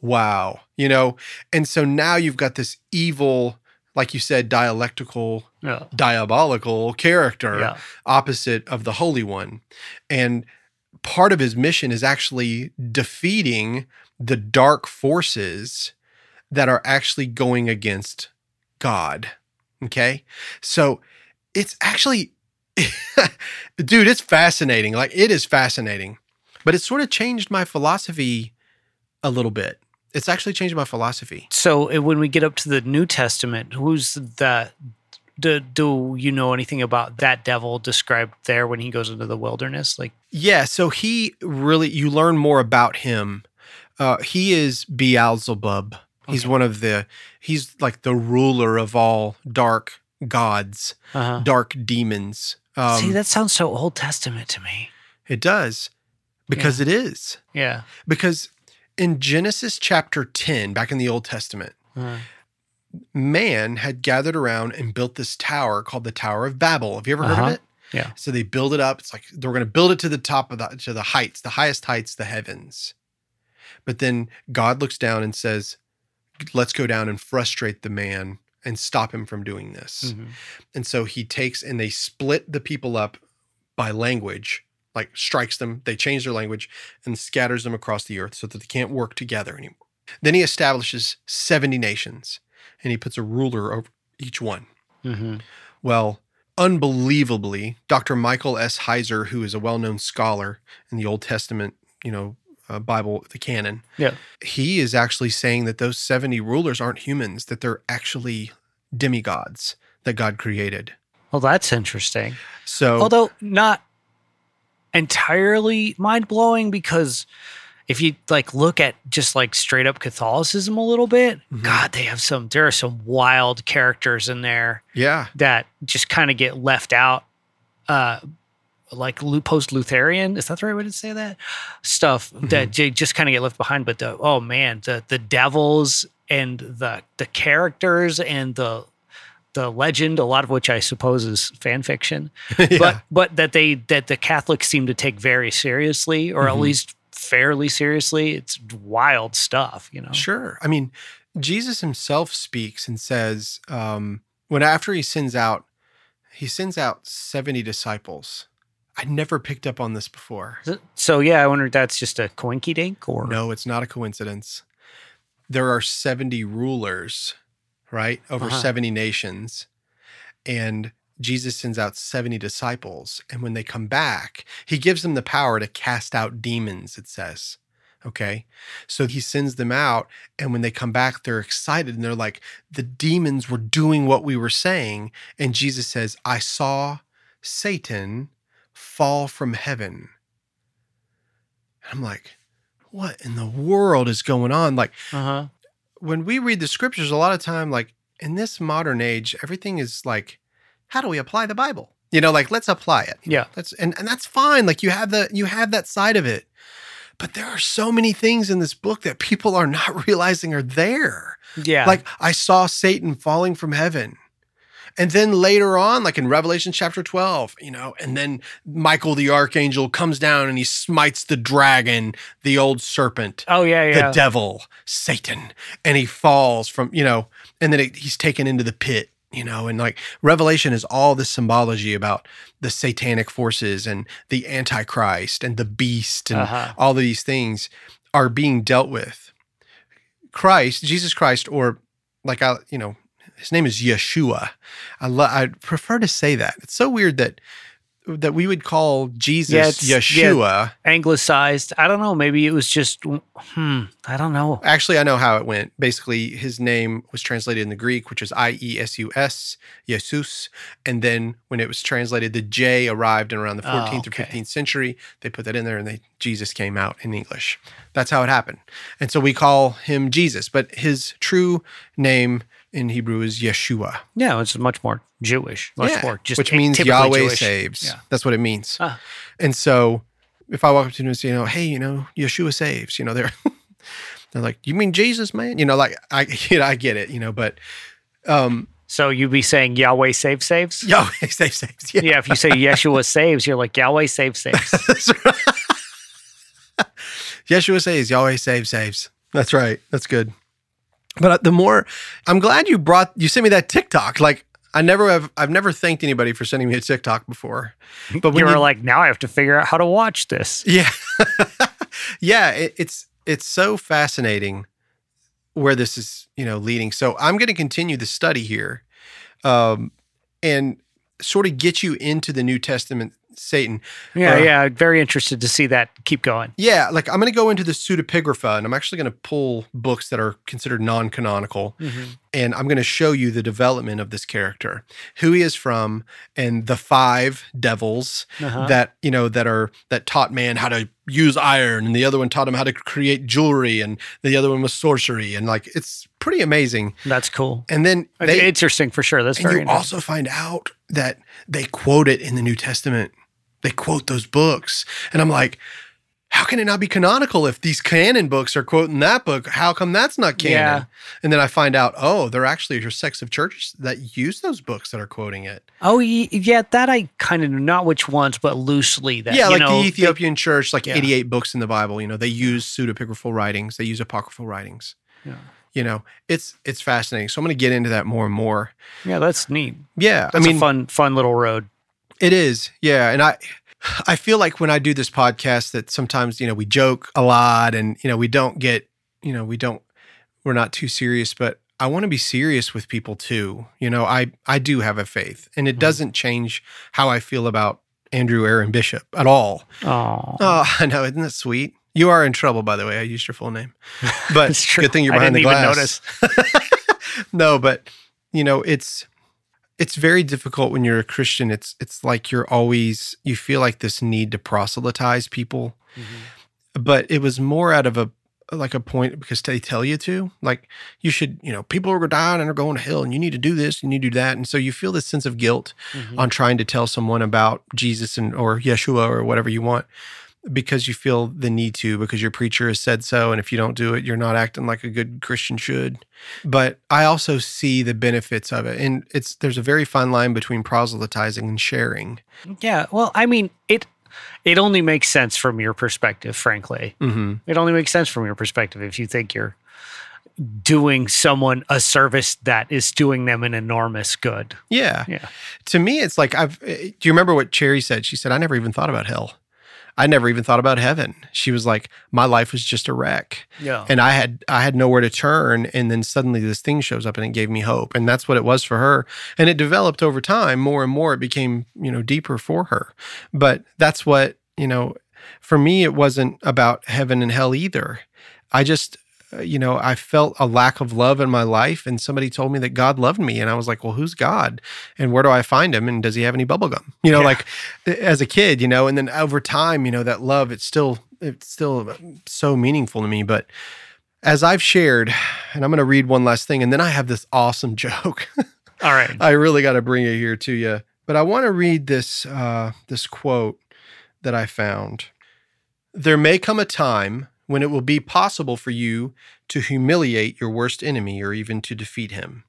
Wow. You know, and so now you've got this evil, like you said, dialectical, Yeah. diabolical character Yeah. opposite of the Holy One. And part of his mission is actually defeating the dark forces that are actually going against God. Okay. So it's actually, dude, it's fascinating. Like it is fascinating, but it sort of changed my philosophy a little bit. It's actually changed my philosophy. So uh, when we get up to the New Testament, who's the do, do you know anything about that devil described there when he goes into the wilderness? Like, Yeah, so he really you learn more about him. Uh, he is Beelzebub. He's one of the he's like the ruler of all dark gods, uh dark demons. Um, see, that sounds so Old Testament to me. it does because it is. Yeah. Because in Genesis chapter 10, back in the Old Testament, Uh, man had gathered around and built this tower called the Tower of Babel. Have you ever heard Uh-huh. of it? Yeah. So they build it up. It's like they're going to build it to the top of the to the heights, the highest heights, the heavens. But then God looks down and says, "Let's go down and frustrate the man and stop him from doing this." mhm. And so he takes and they split the people up by language, like strikes them, they change their language and scatters them across the earth so that they can't work together anymore. Then he establishes 70 nations and he puts a ruler over each one. Mhm. Well, unbelievably, Dr. Michael S. Heiser, who is a well known scholar in the Old Testament, you know, uh, Bible, the canon, Yeah. he is actually saying that those 70 rulers aren't humans, that they're actually demigods that God created. Well, that's interesting. So, Although not entirely mind blowing because if you like look at just like straight up Catholicism a little bit, Mhm. God, they have some there are some wild characters in there yeah, that just kind of get left out. Uh like post Lutheran, is that the right way to say that? Stuff that j- just kind of get left behind. But the oh man, the the devils and the the characters and the the legend, a lot of which I suppose is fan fiction, yeah. but but that they that the Catholics seem to take very seriously, or at Mhm. least fairly seriously. It's wild stuff, you know. Sure. I mean, Jesus himself speaks and says, um, when after he sends out, he sends out 70 disciples. I'd never picked up on this before. So yeah, I wonder if that's just a coinky dink or No, it's not a coincidence. There are 70 rulers, right, over Uh-huh. 70 nations. And Jesus sends out 70 disciples. And when they come back, he gives them the power to cast out demons, it says. Okay. So he sends them out. And when they come back, they're excited and they're like, the demons were doing what we were saying. And Jesus says, I saw Satan fall from heaven. I'm like, what in the world is going on? Like, uh-huh. When we read the scriptures, a lot of time, like in this modern age, everything is like, how do we apply the Bible? You know, like let's apply it. Yeah. That's and, and that's fine. Like you have the you have that side of it. But there are so many things in this book that people are not realizing are there. Yeah. Like I saw Satan falling from heaven. And then later on, like in Revelation chapter 12, you know, and then Michael the archangel comes down and he smites the dragon, the old serpent oh yeah, yeah. the devil, Satan, and he falls from, you know, and then it, he's taken into the pit, you know, and like Revelation is all this symbology about the satanic forces and the Antichrist and the beast and Uh-huh. all of these things are being dealt with. Christ, Jesus Christ, or like I, you know, his name is Yeshua. I love. I prefer to say that. It's so weird that that we would call Jesus Yeah, it's- yeah. Yeshua. Anglicized. I don't know. Maybe it was just hmm. I don't know. Actually, I know how it went. Basically, his name was translated in the Greek, which is I E S U S, Jesus. And then when it was translated, the J arrived in around the Oh, 14th okay. or 15th century. They put that in there and they Jesus came out in English. That's how it happened. And so we call him Jesus, but his true name in Hebrew is Yeshua. Yeah, it's much more Jewish. Much Yeah, more just which means Yahweh Jewish. saves. Yeah. That's what it means. Ah. And so if I walk up to them and say, you know, hey, you know, Yeshua saves, you know, they're they're like, you mean Jesus, man? You know, like I you know, I get it, you know, but um So you'd be saying Yahweh save saves? Yahweh saves saves. Yeah. Yeah, if you say Yeshua saves, you're like Yahweh save saves. Yeshua saves, Yahweh saves, saves. That's right. That's good. But uh, the more, I'm glad you brought, you sent me that TikTok. Like, I never have, I've never thanked anybody for sending me a TikTok before. But you were you, like, now I have to figure out how to watch this. yeah, yeah, it, it's it's so fascinating where this is, you know, leading. So I'm going to continue the study here, um, and sort of get you into the New Testament Satan. Yeah, Uh, yeah. Very interested to see that keep going. Yeah, like I'm going to go into the pseudepigrapha and I'm actually going to pull books that are considered non canonical and I'm going to show you the development of this character, who he is from, and the five devils Uh-huh. that, you know, that are, that taught man how to use iron and the other one taught him how to create jewelry and the other one was sorcery. And like, it's pretty amazing. That's cool. And then It's they, interesting for sure. That's and very you interesting. also find out that they quote it in the New Testament. They quote those books. And I'm like, how can it not be canonical if these canon books are quoting that book? How come that's not canon? Yeah. And then I find out, oh, there are actually are sects of churches that use those books that are quoting it. Oh, yeah. That I kind of know. Not which ones, but loosely. That yeah, like know, the Ethiopian church, like Yeah. 88 books in the Bible, you know, they use pseudepigraphal writings, they use apocryphal writings. Yeah. You know, it's it's fascinating. So I'm going to get into that more and more. Yeah, that's neat. Yeah, That's I mean, a fun, fun little road. It is, yeah, and I, I feel like when I do this podcast that sometimes you know we joke a lot, and you know we don't get, you know we don't, we're not too serious, but I want to be serious with people too. You know, I I do have a faith, and it doesn't change how I feel about Andrew Aaron Bishop at all. Oh, Oh, I know, isn't that sweet? You are in trouble, by the way. I used your full name, but good thing you're behind the glass. no, but you know, it's it's very difficult when you're a Christian. It's it's like you're always you feel like this need to proselytize people, Mm-hmm. but it was more out of a like a point because they tell you to like you should you know people are dying and are going to hell and you need to do this you need to do that and so you feel this sense of guilt Mhm. on trying to tell someone about Jesus and or Yeshua or whatever you want because you feel the need to because your preacher has said so and if you don't do it you're not acting like a good Christian should but I also see the benefits of it and it's there's a very fine line between proselytizing and sharing Yeah. Well, I mean, it it only makes sense from your perspective, frankly. hmm It only makes sense from your perspective if you think you're doing someone a service that is doing them an enormous good. yeah Yeah. to me it's like I've eh, do you remember what Cherry said she said I never even thought about hell I never even thought about heaven. She was like my life was just a wreck. Yeah. and I had I had nowhere to turn and then suddenly this thing shows up and it gave me hope and that's what it was for her. And it developed over time more and more it became you know deeper for her. But that's what you know for me it wasn't about heaven and hell either. I just you know I felt a lack of love in my life and somebody told me that God loved me and I was like well who's God and where do I find him and does he have any bubble gum you know Yeah. like as a kid you know and then over time you know that love it's still it's still so meaningful to me but as I've shared, and I'm going to read one last thing, and then I have this awesome joke. All right. I really got to bring it here to you, but I want to read this uh, this quote that I found. There may come a time when it will be possible for you to humiliate your worst enemy or even to defeat him.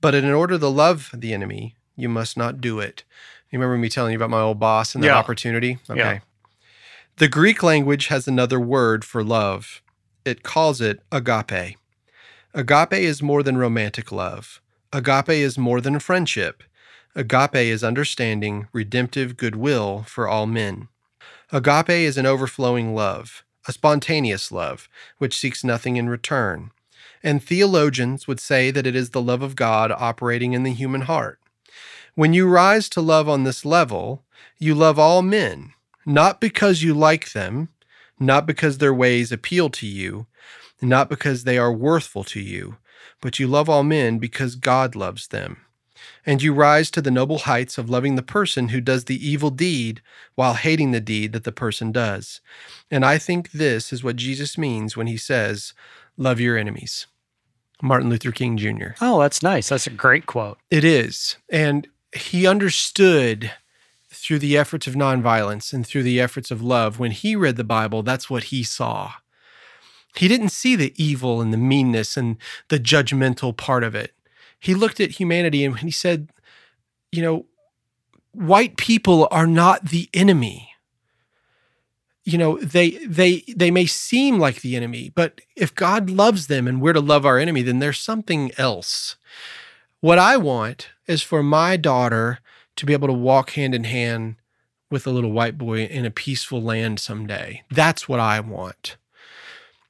But in order to love the enemy, you must not do it. You remember me telling you about my old boss and that Yeah. opportunity? Okay. Yeah. The Greek language has another word for love. It calls it agape. Agape is more than romantic love. Agape is more than friendship. Agape is understanding, redemptive goodwill for all men. Agape is an overflowing love, a spontaneous love, which seeks nothing in return. And theologians would say that it is the love of God operating in the human heart. When you rise to love on this level, you love all men, not because you like them, not because their ways appeal to you, not because they are worthful to you, but you love all men because God loves them. And you rise to the noble heights of loving the person who does the evil deed while hating the deed that the person does. And I think this is what Jesus means when he says, Love your enemies. Martin Luther King Jr. Oh, that's nice. That's a great quote. It is. And he understood through the efforts of nonviolence and through the efforts of love. When he read the Bible, that's what he saw. He didn't see the evil and the meanness and the judgmental part of it. He looked at humanity and he said, you know, white people are not the enemy. You know, they they they may seem like the enemy, but if God loves them and we're to love our enemy, then there's something else. What I want is for my daughter to be able to walk hand in hand with a little white boy in a peaceful land someday. That's what I want.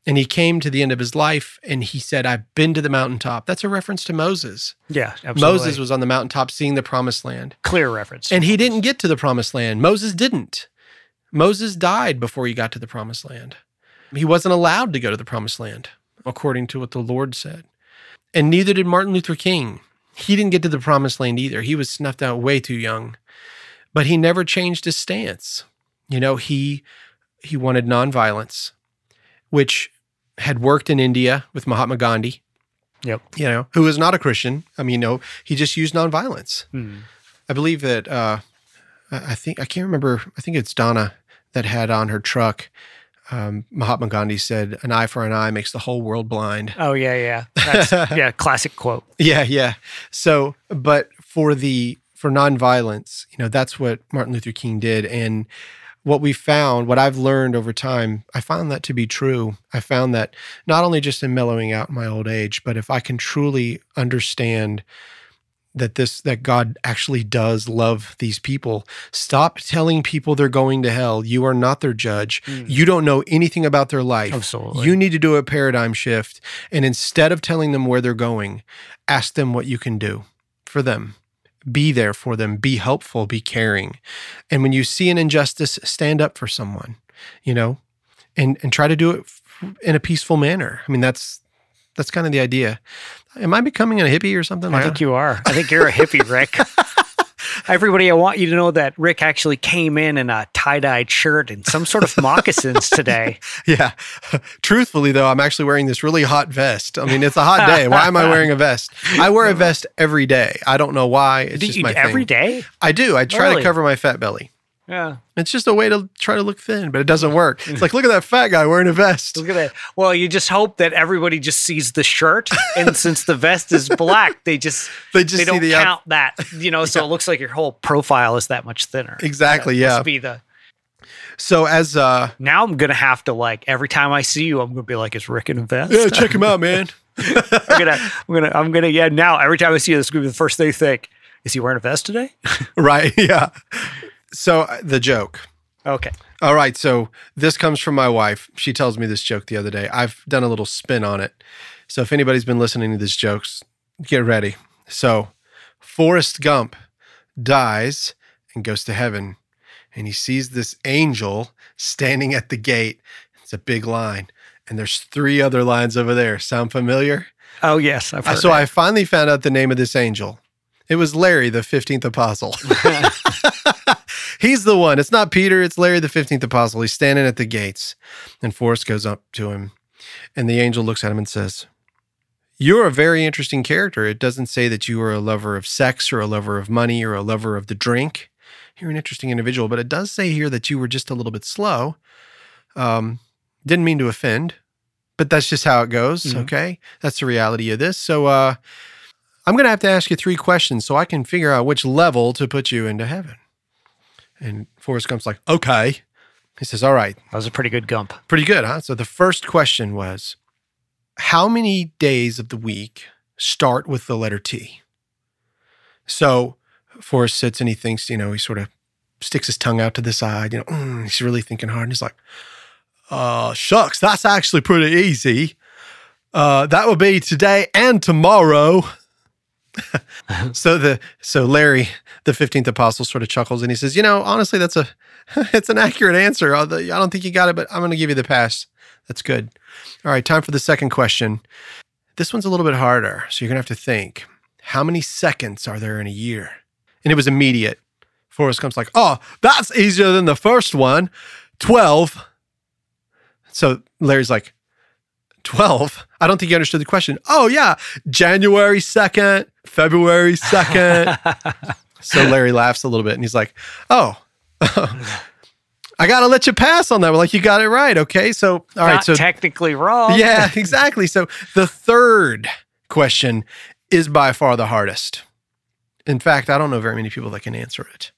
And he came to the end of his life and he said, I've been to the mountaintop. That's a reference to Moses. Yeah, absolutely. Moses was on the mountaintop seeing the promised land. clear reference. And he didn't get to the promised land. Moses didn't. Moses died before he got to the promised land. He wasn't allowed to go to the promised land, according to what the Lord said. And neither did Martin Luther King. He didn't get to the promised land either. He was snuffed out way too young. But he never changed his stance. You know, he he wanted nonviolence, which had worked in India with Mahatma Gandhi, Yep. you know, who was not a Christian. I mean, no, he just used nonviolence. Hmm. I believe that uh, I I think I can't remember. I think it's Donna that had on her truck. Um, Mahatma Gandhi said, "An eye for an eye makes the whole world blind." Oh yeah, yeah. That's yeah, classic quote. Yeah, yeah. So, but for the for nonviolence, you know, that's what Martin Luther King did, and what we found, what I've learned over time, I found that to be true. I found that not only just in mellowing out my old age, but if I can truly understand that this that God actually does love these people. Stop telling people they're going to hell. You are not their judge. Hmm. You don't know anything about their life. Absolutely. You need to do a paradigm shift and instead of telling them where they're going, ask them what you can do for them. Be there for them, be helpful, be caring. And when you see an injustice, stand up for someone, you know, and and try to do it in a peaceful manner. I mean, that's that's kind of the idea. Am I becoming a hippie or something? I think you are. I think you're a hippie, Rick. Everybody, I want you to know that Rick actually came in in a tie-dyed shirt and some sort of moccasins today. Yeah. Truthfully, though, I'm actually wearing this really hot vest. I mean, it's a hot day. Why am I wearing a vest? I wear a vest every day. I don't know why. It's Do just you- my every thing. day? I do. I try Really? to cover my fat belly. Yeah. It's just a way to try to look thin, but it doesn't work. It's like, look at that fat guy wearing a vest. Look at that. Well, you just hope that everybody just sees the shirt, and since the vest is black, they just They just they don't the count that. You know, so it looks like your whole profile is that much thinner. Exactly, That yeah. Be the So as uh now I'm gonna have to like every time I see you, I'm gonna be like, "Is Rick in a vest?" yeah, check him out, man. I'm gonna, I'm gonna, I'm gonna. Yeah, now every time I see you, this is gonna be the first thing you think. Is he wearing a vest today? right. Yeah. So uh, the joke. Okay. All right. So this comes from my wife. She tells me this joke the other day. I've done a little spin on it. So if anybody's been listening to these jokes, get ready. So Forrest Gump dies and goes to heaven, and he sees this angel standing at the gate. It's a big line, and there's three other lines over there. Sound familiar? Oh yes, I've Uh, heard so that. I finally found out the name of this angel. It was Larry, the 15th apostle. He's the one. It's not Peter, it's Larry, the 15th apostle. He's standing at the gates. And Forrest goes up to him, and the angel looks at him and says, You're a very interesting character. It doesn't say that you are a lover of sex or a lover of money or a lover of the drink. You're an interesting individual, but it does say here that you were just a little bit slow. Um, didn't mean to offend, but that's just how it goes. Mhm. Okay. That's the reality of this. So, uh, I'm going to have to ask you three questions so I can figure out which level to put you into heaven. And Forrest Gump's like, okay. He says, all right, that was a pretty good gump. pretty good, huh? So the first question was, how many days of the week start with the letter T? So Forrest sits and he thinks, you know, he sort of sticks his tongue out to the side, you know, mm, he's really thinking hard. And he's like, uh, shucks, that's actually pretty easy. Uh, that would be today and tomorrow. so the so Larry, the fifteenth apostle, sort of chuckles and he says, "You know, honestly, that's a it's an accurate answer. I don't think you got it, but I'm going to give you the pass. That's good. All right, time for the second question. This one's a little bit harder, so you're going to have to think. How many seconds are there in a year? And it was immediate. Forrest comes like, "Oh, that's easier than the first one. 12." So Larry's like, 12? I don't think you understood the question. Oh, yeah. January 2nd, February 2nd. so Larry laughs a little bit and he's like, Oh, I got to let you pass on that. We're like, You got it right. Okay. So, all right. Not So, technically wrong. yeah, exactly. So the third question is by far the hardest. In fact, I don't know very many people that can answer it.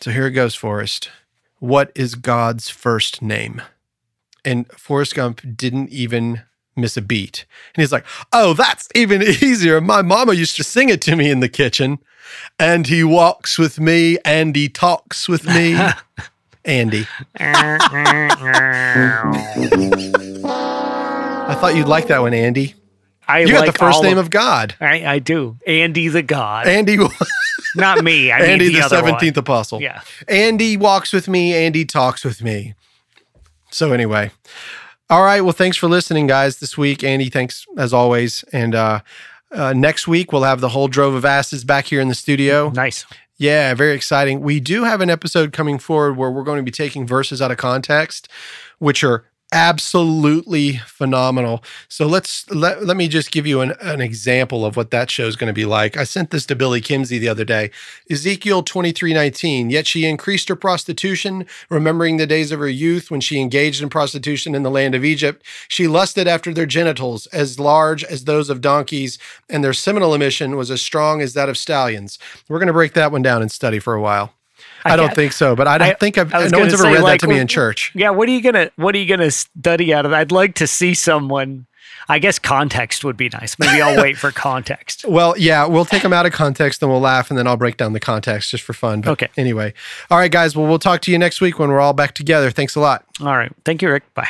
So here it goes, Forrest. What is God's first name? And Forrest Gump didn't even miss a beat. And he's like, Oh, that's even easier. My mama used to sing it to me in the kitchen. And he walks with me and he talks with me. Andy. I thought you'd like that one, Andy. I You got like the first name of God. I, I do. Andy the God. Andy, Not me. I mean Andy the, the other one. seventeenth apostle. Yeah. Andy walks with me. Andy talks with me. So anyway, all right. Well, thanks for listening, guys. This week, Andy, thanks as always. And uh, uh, next week we'll have the whole drove of asses back here in the studio. Nice. Yeah, very exciting. We do have an episode coming forward where we're going to be taking verses out of context, which are absolutely phenomenal. So let's let, let me just give you an, an example of what that show is going to be like. I sent this to Billy Kimsey the other day. Ezekiel 23:19. Yet she increased her prostitution, remembering the days of her youth when she engaged in prostitution in the land of Egypt. She lusted after their genitals as large as those of donkeys, and their seminal emission was as strong as that of stallions. We're going to break that one down and study for a while. I, don't think so, but I don't I- think I've, I no one's ever say, read like, that to me in church. Yeah. What are you gonna What are you gonna study out of that? I'd like to see someone. I guess context would be nice. Maybe I'll wait for context. Well, yeah, we'll take them out of context and we'll laugh and then I'll break down the context just for fun. But Okay. Anyway. All right, guys. Well, we'll talk to you next week when we're all back together. Thanks a lot. All right. Thank you, Rick. Bye.